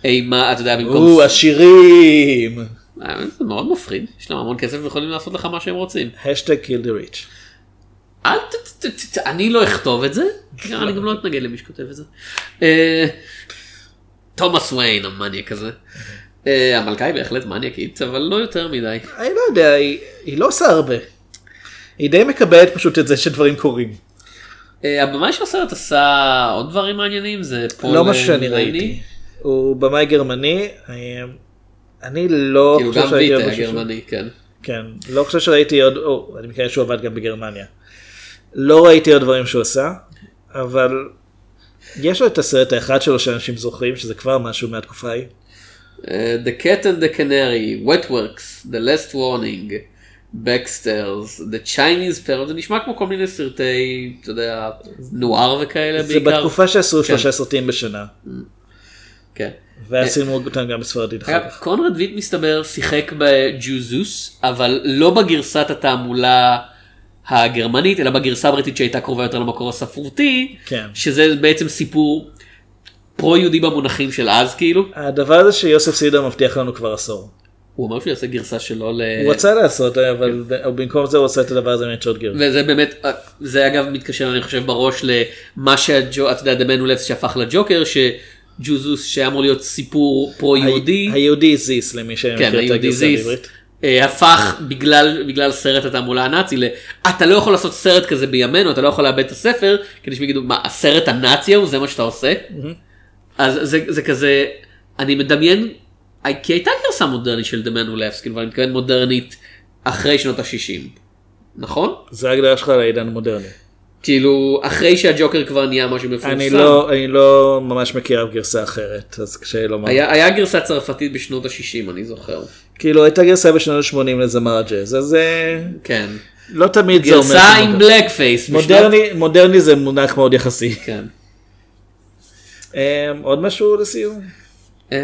Speaker 2: אימה אתה יודע במקום
Speaker 3: או, עשירים.
Speaker 2: אה, זה מאוד מפחיד יש להם המון כסף ויכולים לעשות לך מה שהם רוצים.
Speaker 3: האשטג kill the rich.
Speaker 2: אל ת, אני לא אכתוב את זה, *laughs* אני גם לא אתנגד למי שכותב את זה. אה, תומאס ויין המניאק הזה. אה, המלכה היא בהחלט מניאקית אבל לא יותר מדי.
Speaker 3: אני לא יודע, היא לא עושה הרבה. היא די מקבלת פשוט את זה שדברים קורים.
Speaker 2: אה, הבמאי של הסרט עשה עוד דברים מעניינים זה פול
Speaker 3: לני משהו שאני
Speaker 2: אה.
Speaker 3: ראיתי. הוא במאי גרמני. אה, אני לא
Speaker 2: כאילו
Speaker 3: חושב שראיתי עוד משהו.
Speaker 2: גרמני כן.
Speaker 3: כן, לא חושב שראיתי עוד, או, אני מקווה שהוא עבד גם בגרמניה. לא ראיתי עוד דברים שהוא עשה, אבל יש לו את הסרט האחד שלו שאנשים זוכרים, שזה כבר משהו מהתקופה ההיא.
Speaker 2: אה, The Cat and the Canary, Wetworks, The Last Warning, Backstairs, The Chinese Parent, זה נשמע כמו כל מיני סרטי, אתה יודע, נואר וכאלה
Speaker 3: זה
Speaker 2: בעיקר.
Speaker 3: בתקופה שעשו
Speaker 2: כן.
Speaker 3: שלושה סרטים בשנה,
Speaker 2: כן.
Speaker 3: צילמו אותם גם בספרדית אחר כך.
Speaker 2: קונרד ויט מסתבר שיחק בג'וזוס, אבל לא בגרסת התעמולה הגרמנית, אלא בגרסה הבריטית שהייתה קרובה יותר למקור הספרותי,
Speaker 3: כן.
Speaker 2: שזה בעצם סיפור פרו-יהודי במונחים של אז כאילו.
Speaker 3: הדבר הזה שיוסף סידר מבטיח לנו כבר עשור.
Speaker 2: הוא אמר שהוא יעשה גרסה שלו ל...
Speaker 3: הוא רצה לעשות, אבל ב- במקום זה הוא עושה את הדבר הזה מצ'וט גיר.
Speaker 2: וזה באמת, זה אגב מתקשר אני חושב בראש למה שהג'ו, אתה יודע, דמנו לב שהפך לג'וקר, שג'וזוס שהיה אמור להיות סיפור פרו-יהודי,
Speaker 3: היהודי זיס למי
Speaker 2: כן,
Speaker 3: שמכיר את
Speaker 2: היהודי
Speaker 3: הגרסה
Speaker 2: זיס,
Speaker 3: בעברית.
Speaker 2: אה, הפך בגלל, בגלל סרט התעמולה הנאצי ל... אתה לא יכול לעשות סרט כזה בימינו, אתה לא יכול לאבד את הספר, כדי שהם יגידו, מה, הסרט הנאצי ההוא, זה מה שאתה עושה? אז זה, זה כזה, אני מדמיין, כי הייתה גרסה מודרנית של דמנו לפס, כאילו, אני מתכוון מודרנית אחרי שנות ה-60, נכון?
Speaker 3: זה ההגדרה שלך לעידן המודרני.
Speaker 2: כאילו, אחרי שהג'וקר כבר נהיה משהו מפורסם.
Speaker 3: אני לא, אני לא ממש מכיר אף גרסה אחרת, אז קשה לי לומר.
Speaker 2: היה, היה גרסה צרפתית בשנות ה-60, אני זוכר.
Speaker 3: כאילו הייתה גרסה בשנות ה-80 לזמר הג'אז, אז זה
Speaker 2: כן.
Speaker 3: לא תמיד זה אומר.
Speaker 2: גרסה עם
Speaker 3: מודרני.
Speaker 2: בלק פייס.
Speaker 3: מודרני, מודרני זה מונח מאוד יחסי.
Speaker 2: כן.
Speaker 3: אמ, עוד משהו לסיום?
Speaker 2: אמ,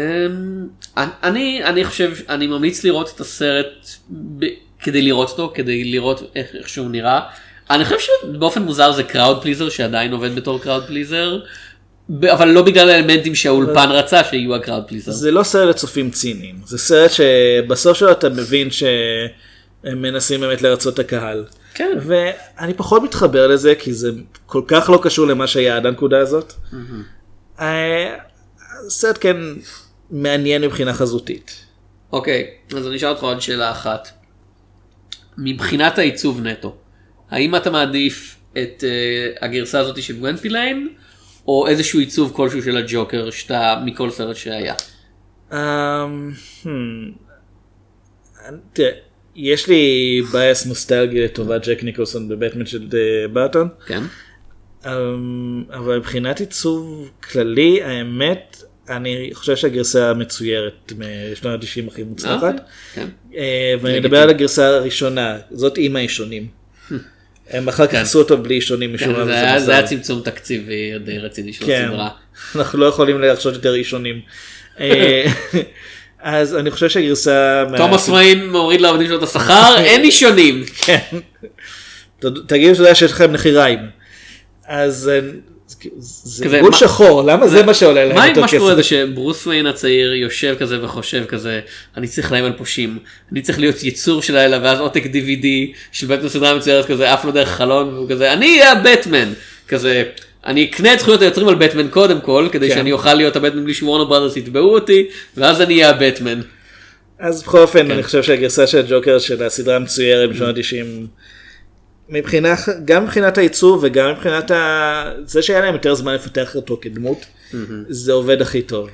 Speaker 2: אני אני חושב אני ממליץ לראות את הסרט ב, כדי לראות אותו כדי לראות איך, איך שהוא נראה. אני חושב שבאופן מוזר זה crowd pleaser שעדיין עובד בתור crowd pleaser. אבל לא בגלל האלמנטים שהאולפן רצה שיהיו ה crowd pleaser.
Speaker 3: זה לא סרט לצופים ציניים, זה סרט שבסוף שלו אתה מבין שהם מנסים באמת לרצות את הקהל.
Speaker 2: כן.
Speaker 3: ואני פחות מתחבר לזה כי זה כל כך לא קשור למה שהיה עד הנקודה הזאת. אה, הסרט כן מעניין מבחינה חזותית.
Speaker 2: אוקיי אז אני אשאל אותך עוד שאלה אחת. מבחינת העיצוב נטו. האם אתה מעדיף את אה, הגרסה הזאת של גוונפילן, או איזשהו עיצוב כלשהו של הג'וקר שאתה מכל סרט שהיה.
Speaker 3: אמ, hmm. תראה, יש לי בייס נוסטלגי לטובת ג'ק ניקולסון בבטמן של אה, בארטון.
Speaker 2: כן.
Speaker 3: אמ, אבל מבחינת עיצוב כללי האמת אני חושב שהגרסה המצוירת משנות ה-90 הכי מוצלחת.
Speaker 2: כן.
Speaker 3: אה, ואני מדבר על הגרסה הראשונה זאת עם האישונים. *laughs* הם אחר כך
Speaker 2: כן.
Speaker 3: עשו אותו בלי אישונים משום
Speaker 2: כן,
Speaker 3: מה.
Speaker 2: זה היה- צמצום תקציבי די רציני של הסדרה. *laughs*
Speaker 3: אנחנו לא יכולים להרשות יותר אישונים. אה, *laughs* אז אני חושב שהגרסה...
Speaker 2: תומאס ויין מוריד לעובדים שלו את השכר, אין אישונים.
Speaker 3: כן. תגידו שיש לכם נחיריים. אז אה, זה גבול
Speaker 2: מה-
Speaker 3: שחור למה זה מה שעולה להם
Speaker 2: מה עם
Speaker 3: יותר
Speaker 2: מה שקורה
Speaker 3: כסף?
Speaker 2: זה שברוס ויין הצעיר יושב כזה וחושב כזה אני צריך לאיים על פושעים אני צריך להיות יצור של לילה ואז עותק DVD של בטמן סדרה מצוירת כזה עף לו דרך חלון והוא כזה אני אהיה הבטמן כזה אני אקנה את זכויות היוצרים על בטמן קודם כל כדי
Speaker 3: כן.
Speaker 2: שאני אוכל להיות הבטמן בלי שוורנו בראדרס יתבעו אותי ואז אני אהיה הבטמן.
Speaker 3: אז בכל אופן
Speaker 2: כן.
Speaker 3: אני חושב שהגרסה של הג'וקר של הסדרה המצוירת בשנות ה-90 מבחינה גם מבחינת הייצור וגם מבחינת ה... זה שהיה להם יותר זמן לפתח אותו כדמות זה עובד הכי טוב.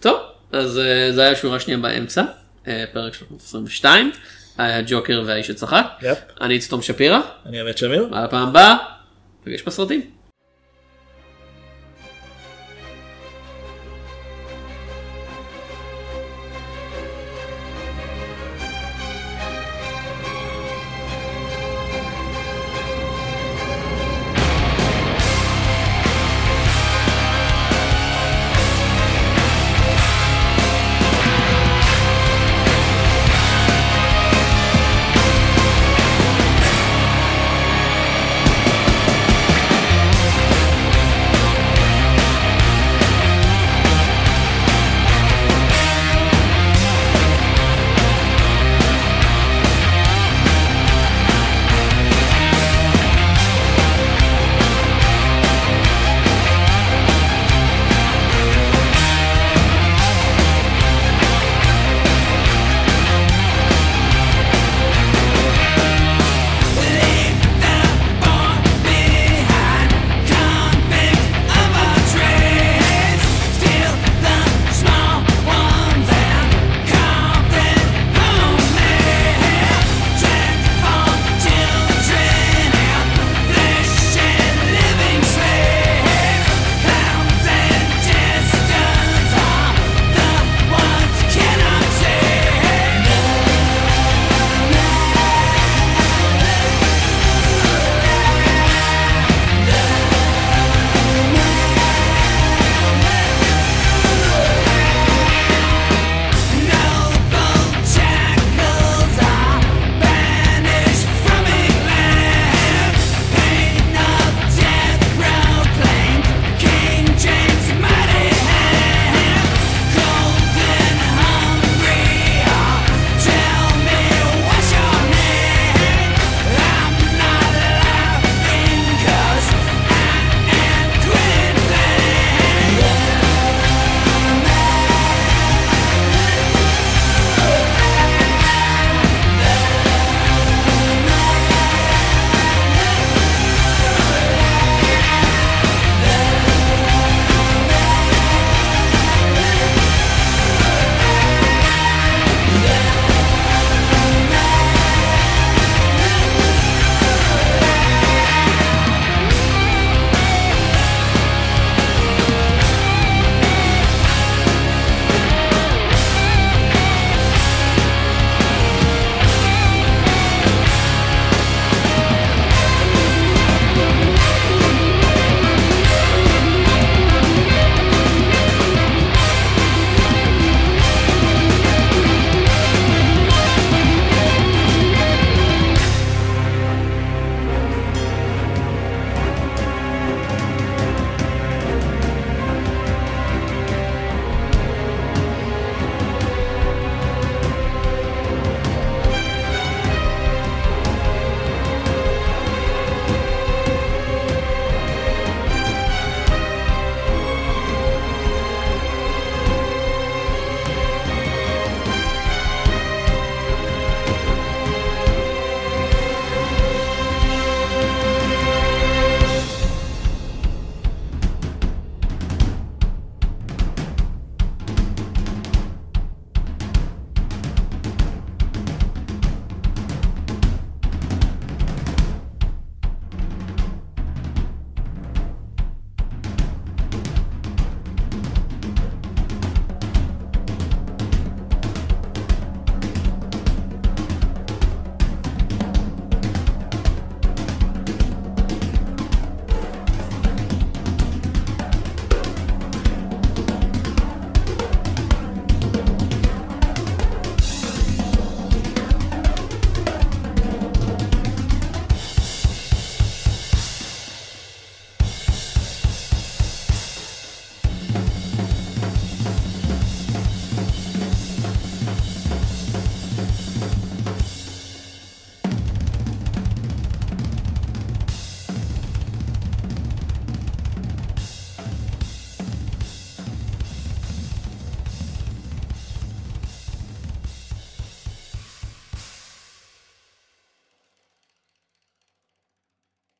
Speaker 2: טוב אז אה, זה היה שורה שנייה באמצע אה, פרק 322 הג'וקר והאיש שצחק
Speaker 3: יפ.
Speaker 2: אני את תום שפירא
Speaker 3: אני אמת שמיר.
Speaker 2: עד הפעם הבאה. נפגש בסרטים.